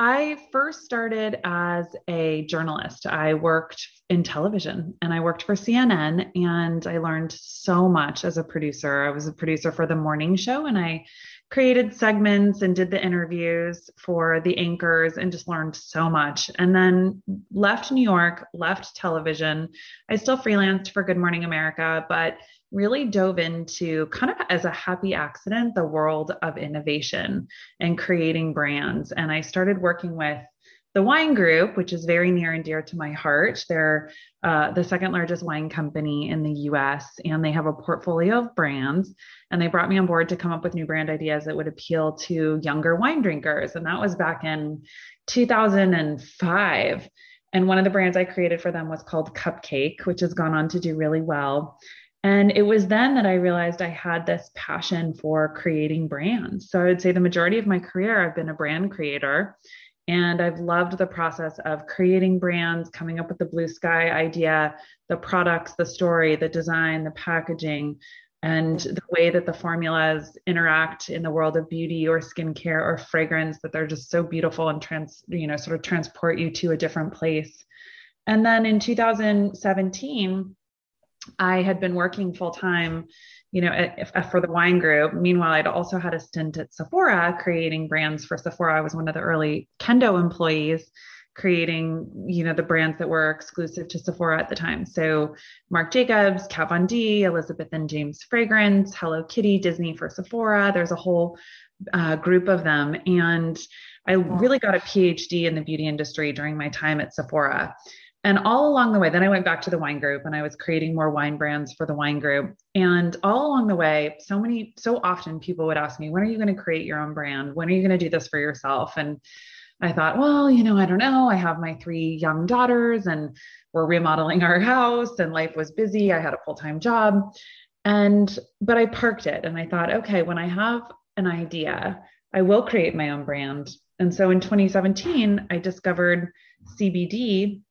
I first started as a journalist. I worked in television and I worked for CNN and I learned so much as a producer. I was a producer for the morning show and I created segments and did the interviews for the anchors and just learned so much. And then left New York, left television. I still freelanced for Good Morning America, but really dove into kind of as a happy accident the world of innovation and creating brands. And I started working with the wine group, which is very near and dear to my heart. They're uh, the second largest wine company in the US, and they have a portfolio of brands. And they brought me on board to come up with new brand ideas that would appeal to younger wine drinkers. And that was back in 2005. And one of the brands I created for them was called Cupcake, which has gone on to do really well. And it was then that I realized I had this passion for creating brands. So I would say the majority of my career, I've been a brand creator. And I've loved the process of creating brands, coming up with the blue sky idea, the products, the story, the design, the packaging, and the way that the formulas interact in the world of beauty or skincare or fragrance that they're just so beautiful and trans, you know, sort of transport you to a different place. And then in 2017, I had been working full time, you know, for the wine group. Meanwhile, I'd also had a stint at Sephora creating brands for Sephora. I was one of the early Kendo employees creating, you know, the brands that were exclusive to Sephora at the time. So Marc Jacobs, Kat Von D, Elizabeth and James Fragrance, Hello Kitty, Disney for Sephora. There's a whole uh, group of them. And I really got a PhD in the beauty industry during my time at Sephora. And all along the way, then I went back to the wine group and I was creating more wine brands for the wine group. And all along the way, so many, so often people would ask me, when are you going to create your own brand? When are you going to do this for yourself? And I thought, well, you know, I don't know. I have my three young daughters and we're remodeling our house and life was busy. I had a full time job. And, but I parked it and I thought, okay, when I have an idea, I will create my own brand. And so in 2017, I discovered CBD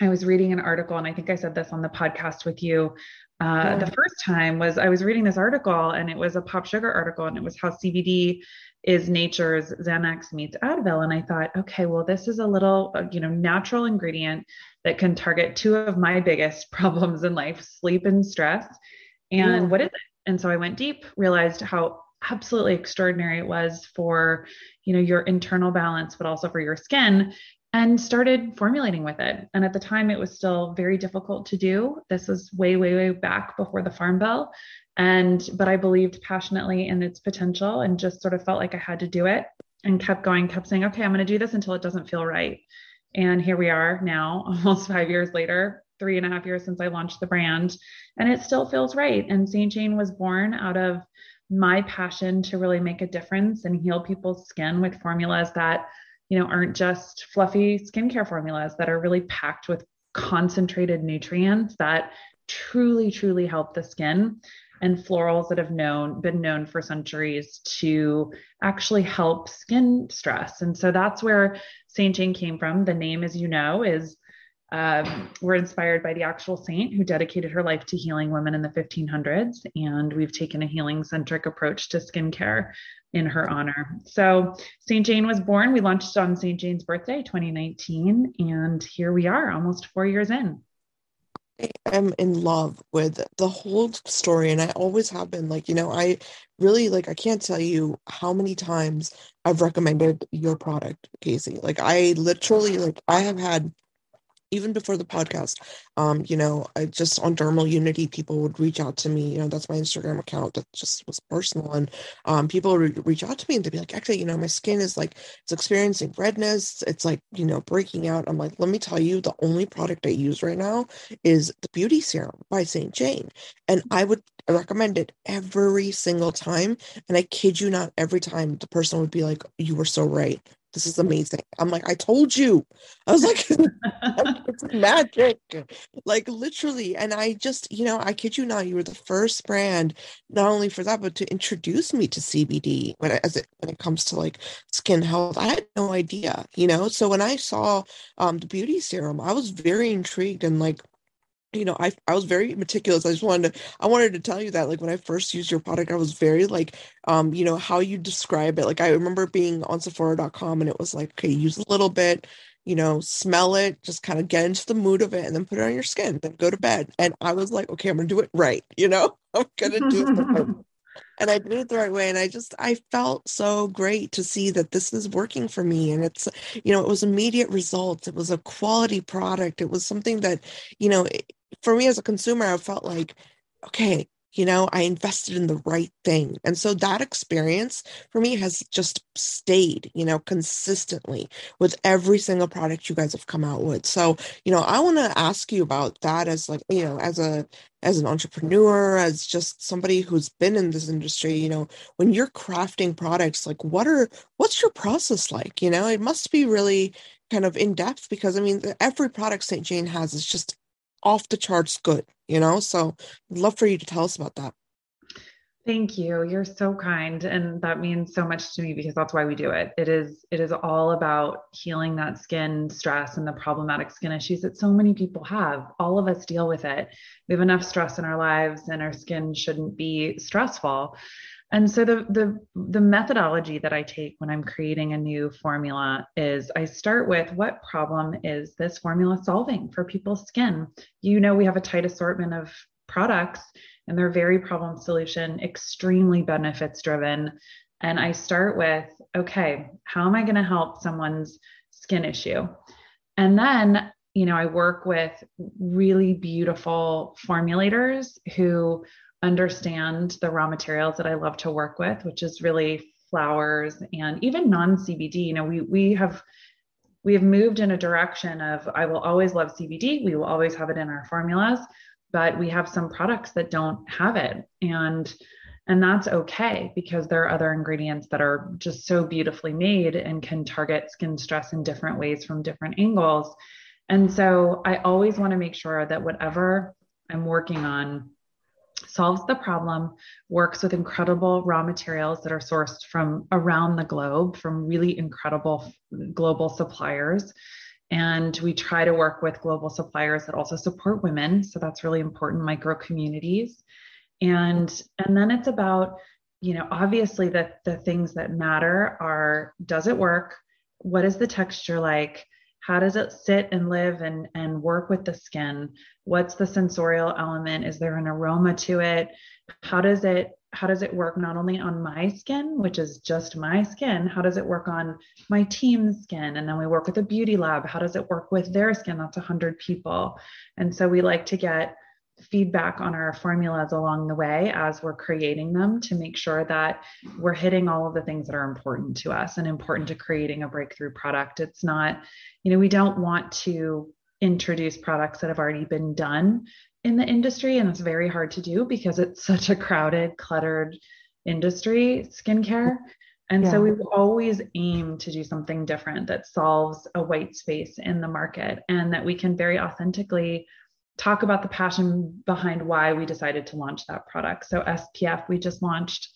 I was reading an article, and I think I said this on the podcast with you. Uh, yeah. The first time was I was reading this article, and it was a PopSugar article, and it was how CBD is nature's Xanax meets Advil. And I thought, okay, well, this is a little, uh, you know, natural ingredient that can target two of my biggest problems in life sleep and stress. And yeah. what is it? And so I went deep, realized how absolutely extraordinary it was for you know your internal balance but also for your skin and started formulating with it. And at the time, it was still very difficult to do. This was way, way, way back before the Farm Bill. And, but I believed passionately in its potential and just sort of felt like I had to do it and kept going, kept saying, okay, I'm going to do this until it doesn't feel right. And here we are now, almost five years later, three and a half years since I launched the brand, and it still feels right. And St. Jane was born out of my passion to really make a difference and heal people's skin with formulas that you know, aren't just fluffy skincare formulas that are really packed with concentrated nutrients that truly, truly help the skin and florals that have known been known for centuries to actually help skin stress. And so that's where Saint Jane came from. The name, as you know, is um, we're inspired by the actual saint who dedicated her life to healing women in the 1500s, and we've taken a healing centric approach to skincare in her honor. So, St. Jane was born. We launched on St. Jane's birthday, 2019, and here we are, almost four years in. I am in love with the whole story, and I always have been. Like, you know, I really like, I can't tell you how many times I've recommended your product, Casey. Like, I literally, like, I have had even before the podcast, um, you know, I just on Dermal Unity, people would reach out to me. You know, that's my Instagram account that just was personal, and um, people would reach out to me and they'd be like, "Actually, you know, my skin is like it's experiencing redness. It's like you know breaking out." I'm like, "Let me tell you, the only product I use right now is the Beauty Serum by Saint Jane, and I would recommend it every single time. And I kid you not, every time the person would be like, "You were so right." This is amazing. I'm like, I told you. I was like, it's magic. Like literally. And I just, you know, I kid you not, you were the first brand, not only for that, but to introduce me to CBD when as it when it comes to like skin health. I had no idea, you know. So when I saw um the beauty serum, I was very intrigued and like you know, I I was very meticulous. I just wanted to I wanted to tell you that like when I first used your product, I was very like um, you know, how you describe it. Like I remember being on Sephora.com and it was like, okay, use a little bit, you know, smell it, just kind of get into the mood of it and then put it on your skin, then go to bed. And I was like, okay, I'm gonna do it right, you know, I'm gonna do it and I did it the right way. And I just, I felt so great to see that this is working for me. And it's, you know, it was immediate results. It was a quality product. It was something that, you know, for me as a consumer, I felt like, okay, you know i invested in the right thing. And so that experience for me has just stayed you know consistently with every single product you guys have come out with. So you know i want to ask you about that as like you know as a as an entrepreneur as just somebody who's been in this industry you know when you're crafting products like what are what's your process like? You know it must be really kind of in depth because i mean every product st jane has is just off the charts good, you know? So love for you to tell us about that. Thank you. You're so kind and that means so much to me because that's why we do it. It is it is all about healing that skin stress and the problematic skin issues that so many people have. All of us deal with it. We have enough stress in our lives and our skin shouldn't be stressful. And so the the the methodology that I take when I'm creating a new formula is I start with what problem is this formula solving for people's skin? You know we have a tight assortment of products and they're very problem solution, extremely benefits driven. And I start with okay, how am I going to help someone's skin issue? And then, you know, I work with really beautiful formulators who understand the raw materials that I love to work with, which is really flowers and even non CBD. You know, we we have we have moved in a direction of I will always love CBD. We will always have it in our formulas, but we have some products that don't have it. And and that's okay because there are other ingredients that are just so beautifully made and can target skin stress in different ways from different angles. And so I always want to make sure that whatever I'm working on solves the problem, works with incredible raw materials that are sourced from around the globe, from really incredible global suppliers. And we try to work with global suppliers that also support women. So that's really important, micro communities. And and then it's about, you know, obviously that the things that matter are does it work? What is the texture like? How does it sit and live and, and work with the skin? What's the sensorial element? Is there an aroma to it? How does it how does it work not only on my skin which is just my skin how does it work on my team's skin? And then we work with a beauty lab. How does it work with their skin? That's 100 people. And so we like to get feedback on our formulas along the way as we're creating them to make sure that we're hitting all of the things that are important to us and important to creating a breakthrough product. It's not, you know, we don't want to introduce products that have already been done in the industry. And it's very hard to do because it's such a crowded, cluttered industry, skincare. And yeah. so we always aim to do something different that solves a white space in the market and that we can very authentically talk about the passion behind why we decided to launch that product. So SPF, we just launched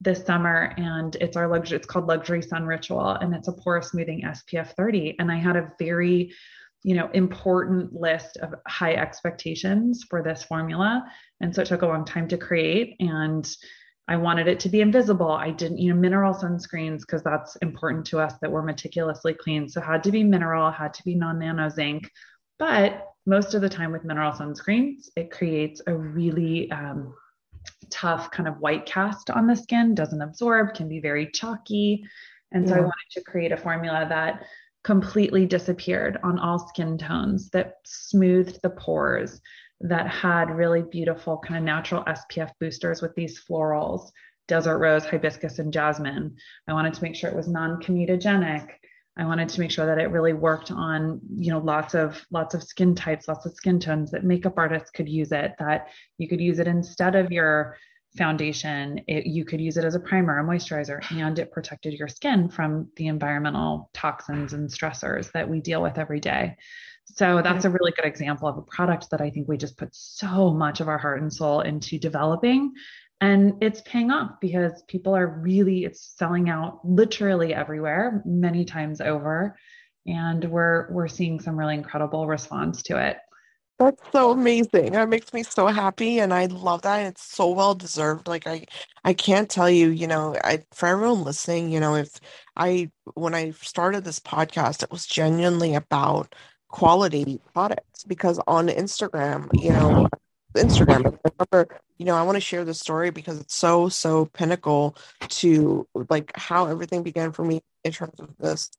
this summer and it's our luxury, it's called Luxury Sun Ritual and it's a pore smoothing SPF 30. And I had a very, you know, important list of high expectations for this formula. And so it took a long time to create and I wanted it to be invisible. I didn't, you know, mineral sunscreens because that's important to us that we're meticulously clean. So had to be mineral, had to be non-nano zinc, but most of the time with mineral sunscreens, it creates a really um, tough kind of white cast on the skin, doesn't absorb, can be very chalky. And yeah. so I wanted to create a formula that completely disappeared on all skin tones, that smoothed the pores, that had really beautiful kind of natural SPF boosters with these florals, desert rose, hibiscus, and jasmine. I wanted to make sure it was non comedogenic I wanted to make sure that it really worked on, you know, lots of lots of skin types, lots of skin tones that makeup artists could use it, that you could use it instead of your foundation. It, you could use it as a primer, a moisturizer, and it protected your skin from the environmental toxins and stressors that we deal with every day. So that's a really good example of a product that I think we just put so much of our heart and soul into developing and it's paying off because people are really it's selling out literally everywhere many times over. And we're we're seeing some really incredible response to it. That's so amazing. That makes me so happy. And i love that. It's so well deserved. Like i i can't tell you you know i for everyone listening you know if i when i started this podcast it was genuinely about quality products because on instagram you know Instagram. I remember, you know, I want to share this story because it's so, so pinnacle to like how everything began for me in terms of this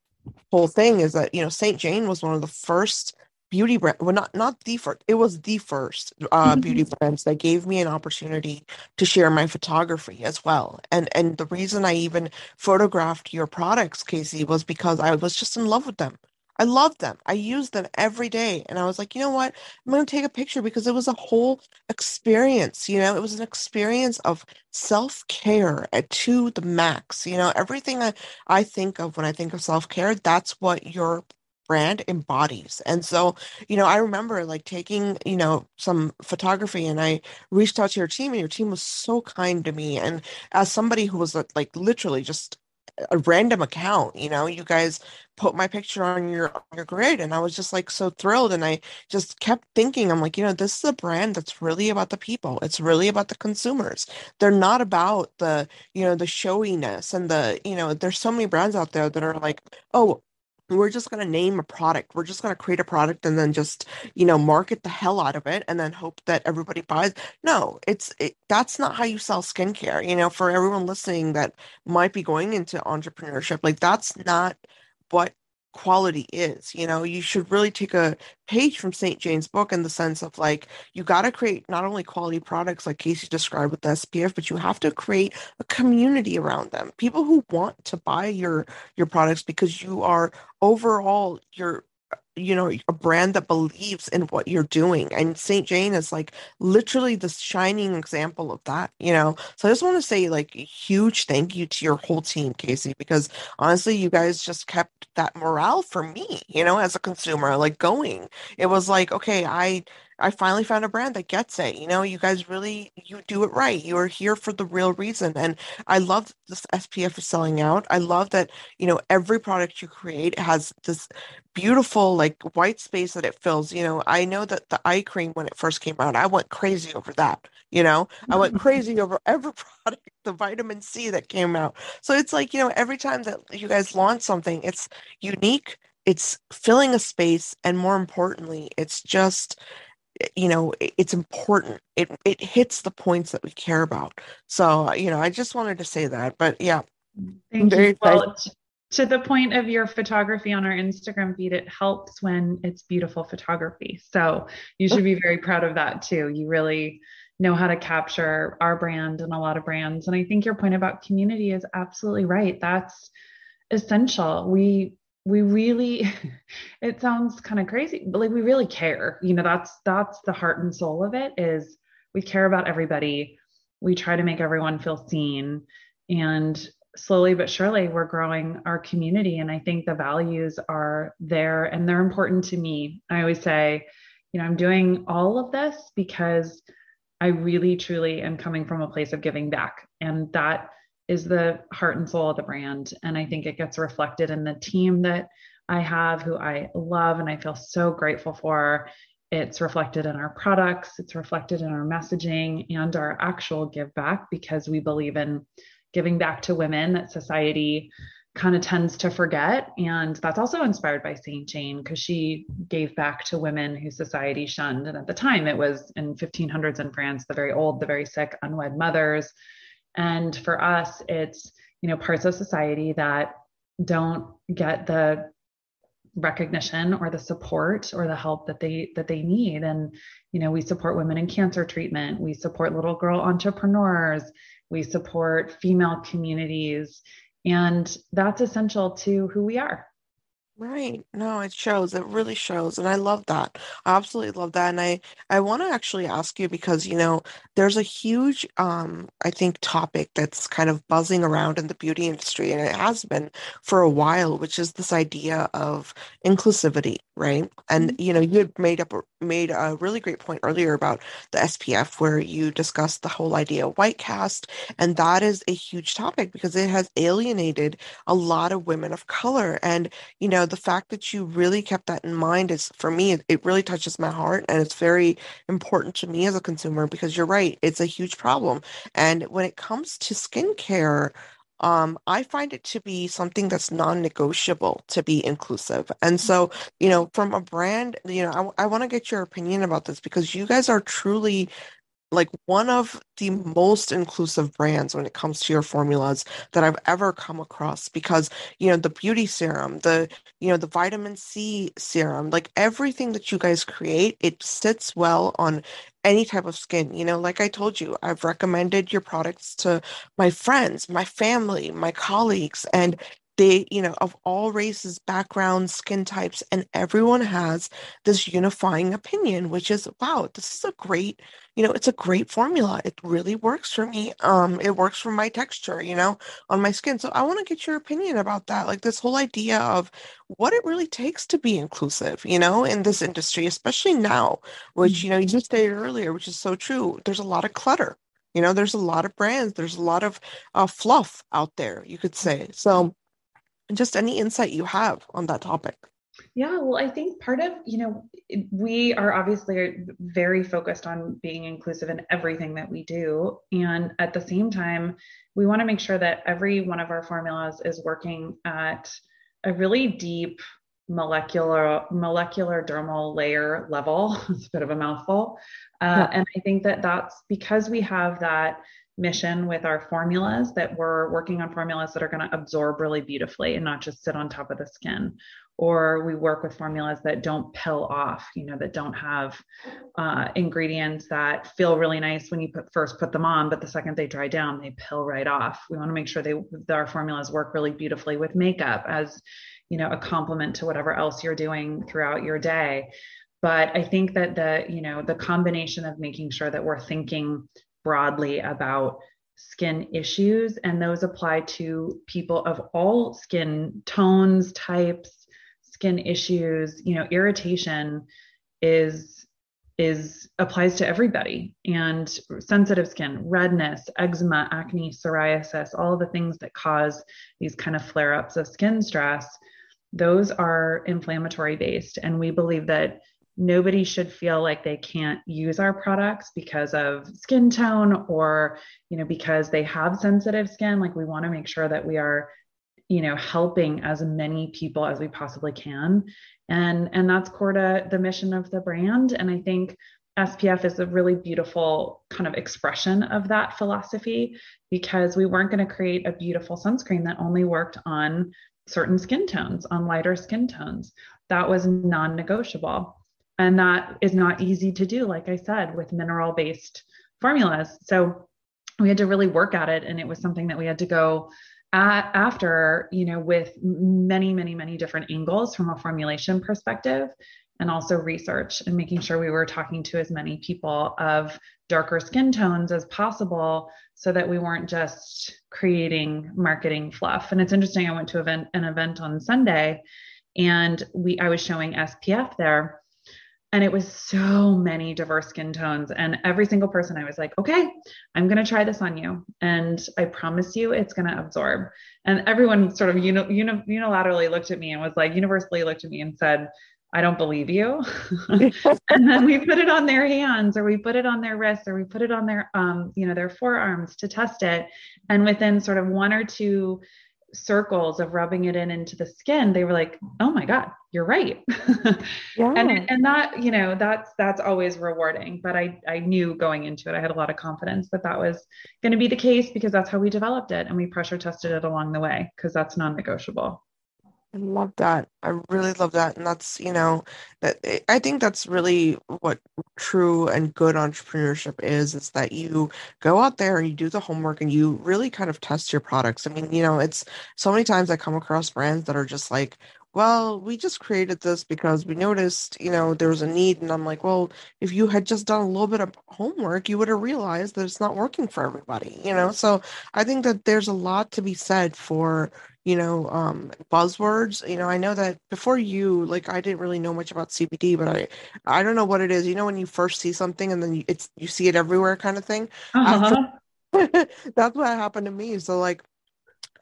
whole thing is that, you know, St. Jane was one of the first beauty brand well not not the first it was the first uh mm-hmm. beauty brands that gave me an opportunity to share my photography as well and and the reason i even photographed your products casey was because i was just in love with them I love them. I use them every day. And I was like, you know what? I'm going to take a picture because it was a whole experience. You know, it was an experience of self care to the max. You know, everything I, I think of when I think of self care, that's what your brand embodies. And so, you know, I remember like taking, you know, some photography and I reached out to your team and your team was so kind to me. And as somebody who was like literally just a random account you know you guys put my picture on your on your grid and i was just like so thrilled and i just kept thinking i'm like you know this is a brand that's really about the people it's really about the consumers. They're not about the you know the showiness and the you know there's so many brands out there that are like oh we're just going to name a product. We're just going to create a product and then just you know market the hell out of it and then hope that everybody buys. No it's it, that's not how you sell skincare you know for everyone listening that might be going into entrepreneurship like that's not what quality is. You know, you should really take a page from St. Jane's book in the sense of like, you got to create not only quality products like Casey described with the SPF, but you have to create a community around them. People who want to buy your your products because you are overall you're you know a brand that believes in what you're doing. And st jane is like literally the shining example of that you know? So i just want to say like a huge thank you to your whole team casey because honestly you guys just kept that morale for me you know as a consumer like going. It was like okay i I finally found a brand that gets it. You know, you guys really you do it right. You are here for the real reason. And I love this SPF is selling out. I love that, you know, every product you create has this beautiful like white space that it fills. You know, I know that the eye cream when it first came out, I went crazy over that. You know, I went crazy over every product, the vitamin C that came out. So it's like, you know, every time that you guys launch something, it's unique, it's filling a space, and more importantly, it's just you know it's important. It it hits the points that we care about. So uh, you know i just wanted to say that but yeah. Thank you. Well to the point of your photography on our instagram feed it helps when it's beautiful photography. So you should be very proud of that too. You really know how to capture our brand and a lot of brands. And i think your point about community is absolutely right. That's essential. We we really it sounds kind of crazy but like we really care you know that's that's the heart and soul of it is we care about everybody. We try to make everyone feel seen. And slowly but surely we're growing our community and i think the values are there and they're important to me. I always say you know i'm doing all of this because i really truly am coming from a place of giving back and that is the heart and soul of the brand. And I think it gets reflected in the team that I have, who I love and I feel so grateful for. It's reflected in our products, it's reflected in our messaging and our actual give back because we believe in giving back to women that society kind of tends to forget. And that's also inspired by St. Jane because she gave back to women who society shunned. And at the time, it was in 1500s in France, the very old, the very sick, unwed mothers and for us, it's, you know, parts of society that don't get the recognition or the support or the help that they that they need. And you know we support women in cancer treatment. We support little girl entrepreneurs. We support female communities. And that's essential to who we are Right. No, it shows. It really shows. And I love that. I absolutely love that. And I I want to actually ask you because, you know, there's a huge um I think topic that's kind of buzzing around in the beauty industry and it has been for a while, which is this idea of inclusivity, right? And Mm-hmm. you know, you had made up made a really great point earlier about the SPF where you discussed the whole idea of white cast, and that is a huge topic because it has alienated a lot of women of color. And you know, the fact that you really kept that in mind is for me, it, it really touches my heart and it's very important to me as a consumer because you're right, it's a huge problem. And when it comes to skincare, um, I find it to be something that's non-negotiable to be inclusive. And so, you know, from a brand, you know, I, I want to get your opinion about this because you guys are truly like one of the most inclusive brands when it comes to your formulas that I've ever come across because you know the beauty serum the you know the vitamin C serum like everything that you guys create it sits well on any type of skin you know like I told you I've recommended your products to my friends my family my colleagues and they you know of all races backgrounds skin types and everyone has this unifying opinion which is wow this is a great you know it's a great formula. It really works for me um it works for my texture you know on my skin. So i want to get your opinion about that like this whole idea of what it really takes to be inclusive you know in this industry especially now which you know you just stated earlier which is so true. There's a lot of clutter you know there's a lot of brands there's a lot of uh, fluff out there you could say. So just any insight you have on that topic Yeah, well, I think part of, you know, we are obviously very focused on being inclusive in everything that we do. And at the same time, we want to make sure that every one of our formulas is working at a really deep molecular molecular dermal layer level. it's a bit of a mouthful. Uh, Yeah. and I think that that's because we have that mission with our formulas that we're working on formulas that are going to absorb really beautifully and not just sit on top of the skin. Or we work with formulas that don't pill off you know that don't have uh, ingredients that feel really nice when you put, first put them on but the second they dry down they pill right off. We want to make sure they our formulas work really beautifully with makeup as you know a complement to whatever else you're doing throughout your day. But i think that the you know the combination of making sure that we're thinking broadly about skin issues, and those apply to people of all skin tones, types, skin issues. You know, irritation is is applies to everybody and sensitive skin redness eczema acne psoriasis all the things that cause these kind of flare-ups of skin stress those are inflammatory based and we believe that nobody should feel like they can't use our products because of skin tone or you know because they have sensitive skin like we want to make sure that we are you know helping as many people as we possibly can and and that's core to the mission of the brand and i think SPF is a really beautiful kind of expression of that philosophy because we weren't going to create a beautiful sunscreen that only worked on certain skin tones, on lighter skin tones. That was non negotiable. And that is not easy to do, like I said, with mineral based formulas. So we had to really work at it. And it was something that we had to go at, after, you know, with many, many, many different angles from a formulation perspective and also research and making sure we were talking to as many people of darker skin tones as possible so that we weren't just creating marketing fluff. And it's interesting, I went to event, an event on Sunday and we I was showing SPF there and it was so many diverse skin tones and every single person i was like okay i'm going to try this on you and i promise you it's going to absorb. And everyone sort of uni- uni- unilaterally looked at me and was like universally looked at me and said i don't believe you. And then we put it on their hands or we put it on their wrists or we put it on their um you know their forearms to test it. And within sort of one or two circles of rubbing it in into the skin they were like oh my god you're right yeah. and and that you know that's that's always rewarding but i i knew going into it i had a lot of confidence that that was going to be the case because that's how we developed it and we pressure tested it along the way because that's non-negotiable I love that. I really love that. And that's, you know, that eh, I think that's really what true and good entrepreneurship is, is that you go out there and you do the homework and you really kind of test your products. I mean, you know, it's so many times I come across brands that are just like, well, we just created this because we noticed, you know, there was a need. And I'm like, well, if you had just done a little bit of homework, you would have realized that it's not working for everybody, you know? So I think that there's a lot to be said for, you know, um, buzzwords. You know, I know that before you, like, I didn't really know much about CBD, but I, I don't know what it is. You know, when you first see something and then you, it's you see it everywhere, kind of thing. Uh-huh. that's what happened to me. So, like,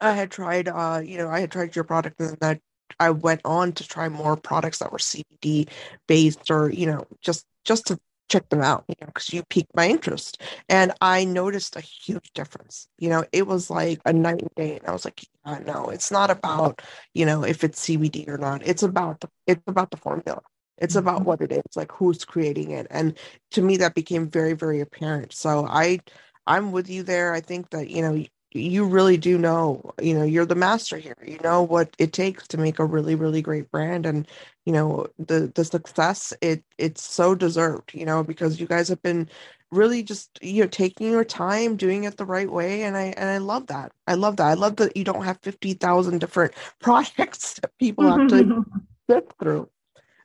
I had tried, uh, you know, I had tried your product, and then I went on to try more products that were CBD based, or you know, just just to check them out, you know, because you piqued my interest. And I noticed a huge difference. You know, it was like a night and day. And I was like, no, it's not about, you know, if it's CBD or not. It's about the it's about the formula. It's mm-hmm. about what it is, like who's creating it. And to me that became very, very apparent. So I I'm with you there. I think that, you know, you really do know you know you're the master here you know what it takes to make a really really great brand and you know the the success it it's so deserved you know because you guys have been really just you know taking your time doing it the right way. And i and i love that. I love that. I love that you don't have 50,000 different projects that people have to sit through.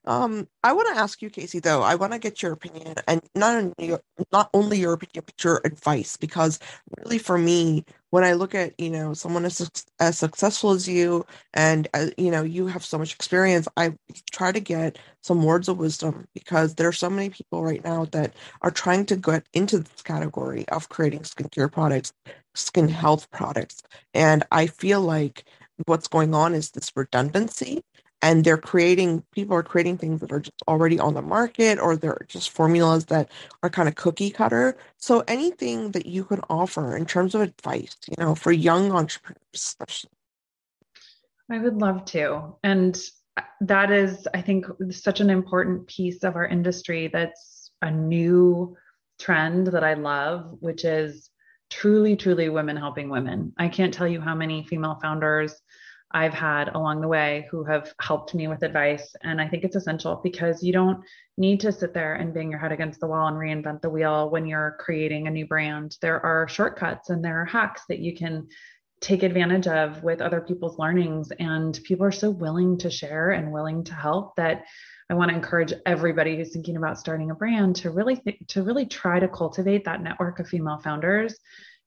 Um, I want to ask you, Casey, though. I want to get your opinion, and not only your, not only your opinion, but your advice, because really, for me, when I look at you know someone as as successful as you, and uh, you know you have so much experience, I try to get some words of wisdom because there are so many people right now that are trying to get into this category of creating skincare products, skin health products, and I feel like what's going on is this redundancy and they're creating people are creating things that are just already on the market or they're just formulas that are kind of cookie cutter. So anything that you could offer in terms of advice you know for young entrepreneurs especially. I would love to. And uh, that is i think such an important piece of our industry that's a new trend that i love which is truly, truly women helping women. I can't tell you how many female founders I've had along the way who have helped me with advice. And I think it's essential because you don't need to sit there and bang your head against the wall and reinvent the wheel when you're creating a new brand. There are shortcuts and there are hacks that you can take advantage of with other people's learnings. And people are so willing to share and willing to help that I want to encourage everybody who's thinking about starting a brand to really th- to really try to cultivate that network of female founders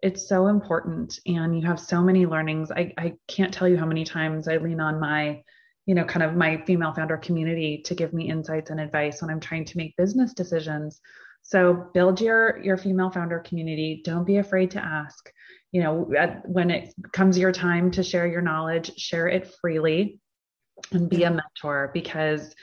it's so important and you have so many learnings. I, I can't tell you how many times i lean on my you know kind of my female founder community to give me insights and advice when i'm trying to make business decisions. So build your your female founder community. Don't be afraid to ask. You know at, when it comes your time to share your knowledge share it freely and be a mentor because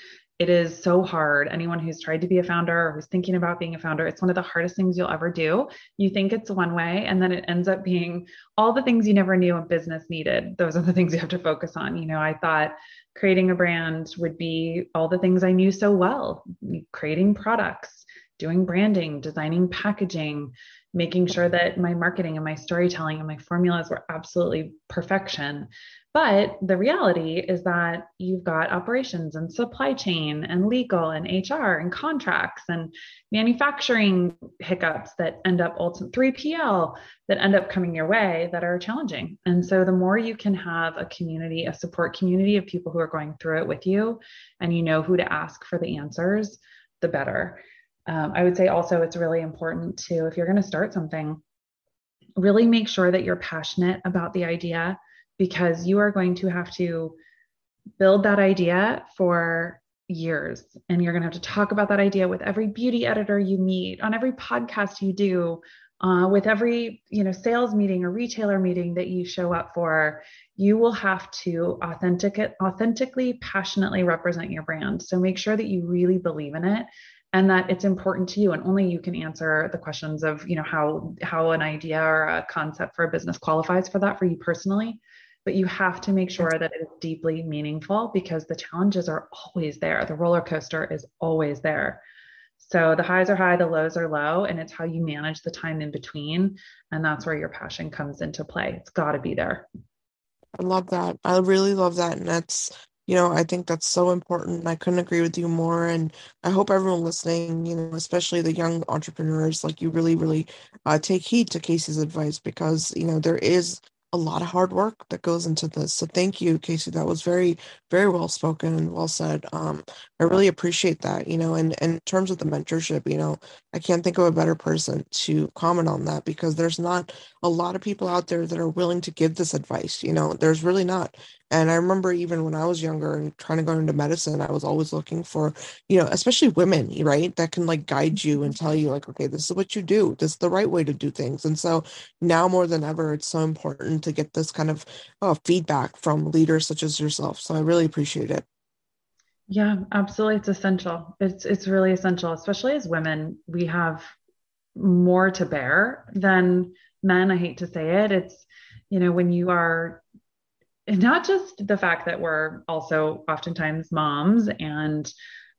it is so hard. Anyone who's tried to be a founder or who's thinking about being a founder, it's one of the hardest things you'll ever do. You think it's one way, and then it ends up being all the things you never knew a business needed. Those are the things you have to focus on. You know, I thought creating a brand would be all the things I knew so well creating products, doing branding, designing packaging, making sure that my marketing and my storytelling and my formulas were absolutely perfection. But the reality is that you've got operations and supply chain and legal and HR and contracts and manufacturing hiccups that end up ultimately 3PL that end up coming your way that are challenging. And so the more you can have a community, a support community of people who are going through it with you and you know who to ask for the answers, the better. Um, I would say also it's really important to, if you're going to start something, really make sure that you're passionate about the idea because you are going to have to build that idea for years. And you're going to have to talk about that idea with every beauty editor you meet on every podcast you do uh, with every you know sales meeting or retailer meeting that you show up for. You will have to authentic authentically passionately represent your brand. So make sure that you really believe in it and that it's important to you and only you can answer the questions of you know how how an idea or a concept for a business qualifies for that for you personally but you have to make sure that it is deeply meaningful because the challenges are always there. The roller coaster is always there. So the highs are high, the lows are low, and it's how you manage the time in between. And that's where your passion comes into play. It's got to be there. I love that. I really love that. And that's, you know, I think that's so important. I couldn't agree with you more. And I hope everyone listening, you know, especially the young entrepreneurs, like you really, really uh, take heed to Casey's advice because, you know, there is a lot of hard work that goes into this. So thank you, Casey. That was very, very well spoken and well said. Um, I really appreciate that, you know, and, and in terms of the mentorship, you know, I can't think of a better person to comment on that because there's not a lot of people out there that are willing to give this advice, you know, there's really not. And I remember even when I was younger and trying to go into medicine, I was always looking for, you know, especially women, right, that can like guide you and tell you, like, okay, this is what you do. This is the right way to do things. And so now more than ever, it's so important to get this kind of uh, feedback from leaders such as yourself. So I really appreciate it. Yeah, absolutely. It's essential. It's it's really essential, especially as women. We have more to bear than men. I hate to say it. It's you know when you are not just the fact that we're also oftentimes moms and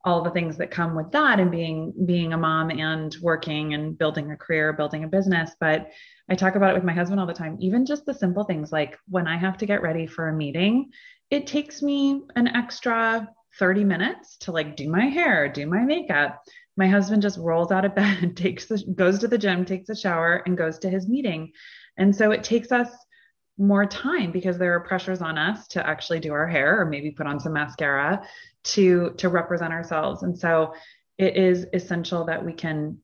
all the things that come with that and being being a mom and working and building a career building a business. But i talk about it with my husband all the time. Even just the simple things like when i have to get ready for a meeting it takes me an extra 30 minutes to like do my hair do my makeup. My husband just rolls out of bed takes the goes to the gym takes a shower and goes to his meeting. And so it takes us more time because there are pressures on us to actually do our hair or maybe put on some mascara to to represent ourselves. And so it is essential that we can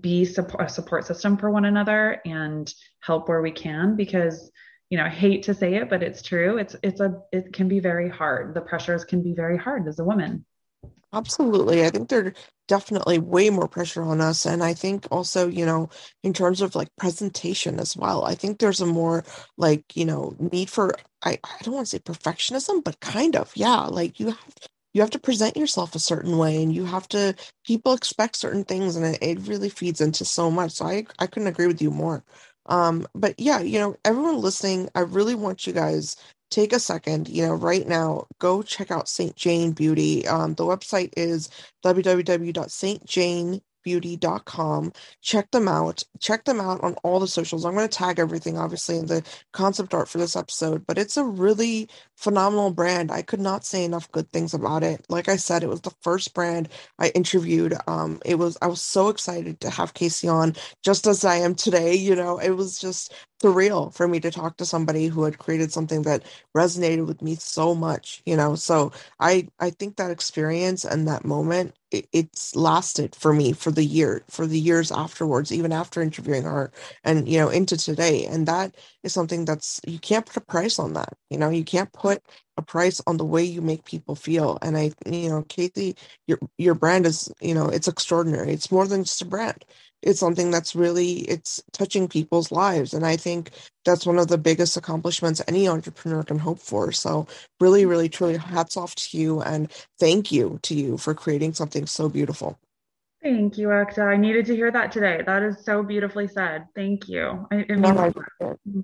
be support, a support system for one another and help where we can because you know i hate to say it but it's true. It's it's a it can be very hard. The pressures can be very hard as a woman Absolutely. I think there's definitely way more pressure on us. And I think also, you know, in terms of like presentation as well, I think there's a more like, you know, need for I, I don't want to say perfectionism, but kind of, yeah. Like you have you have to present yourself a certain way and you have to people expect certain things and it, it really feeds into so much. So I I couldn't agree with you more. Um, but yeah, you know, everyone listening, I really want you guys take a second, you know, right now, go check out St. Jane Beauty. Um, the website is www.stjane, beauty.com. Check them out. Check them out on all the socials. I'm going to tag everything, obviously, in the concept art for this episode, but it's a really phenomenal brand. I could not say enough good things about it. Like I said, it was the first brand I interviewed. Um, it was I was so excited to have Casey on, just as I am today. You know, it was just surreal for me to talk to somebody who had created something that resonated with me so much. You know, so I I think that experience and that moment it, it's lasted for me for the year for the years afterwards even after interviewing her and you know into today. And that is something that's you can't put a price on that you know? You can't put a price on the way you make people feel. And i you know Kathy your your brand is you know it's extraordinary. It's more than just a brand it's something that's really it's touching people's lives. And i think that's one of the biggest accomplishments any entrepreneur can hope for. So really really truly hats off to you and thank you to you for creating something so beautiful Thank you, Ekta. I needed to hear that today. That is so beautifully said. Thank you. I, I, mean, I,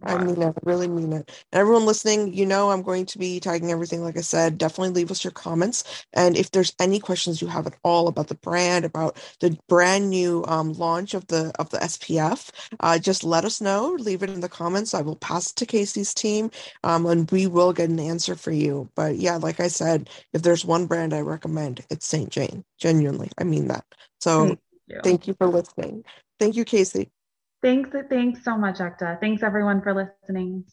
I mean it. I really mean it. And everyone listening, you know I'm going to be tagging everything. Like I said, definitely leave us your comments. And if there's any questions you have at all about the brand, about the brand new um, launch of the of the SPF, uh, just let us know. Leave it in the comments. I will pass it to Casey's team, um, and we will get an answer for you. But yeah, like I said, if there's one brand I recommend, it's St. Jane. Genuinely, I mean that. So thank you, thank you for listening. Thank you, Casey. Thanks. Thanks so much, Ekta. Thanks everyone for listening.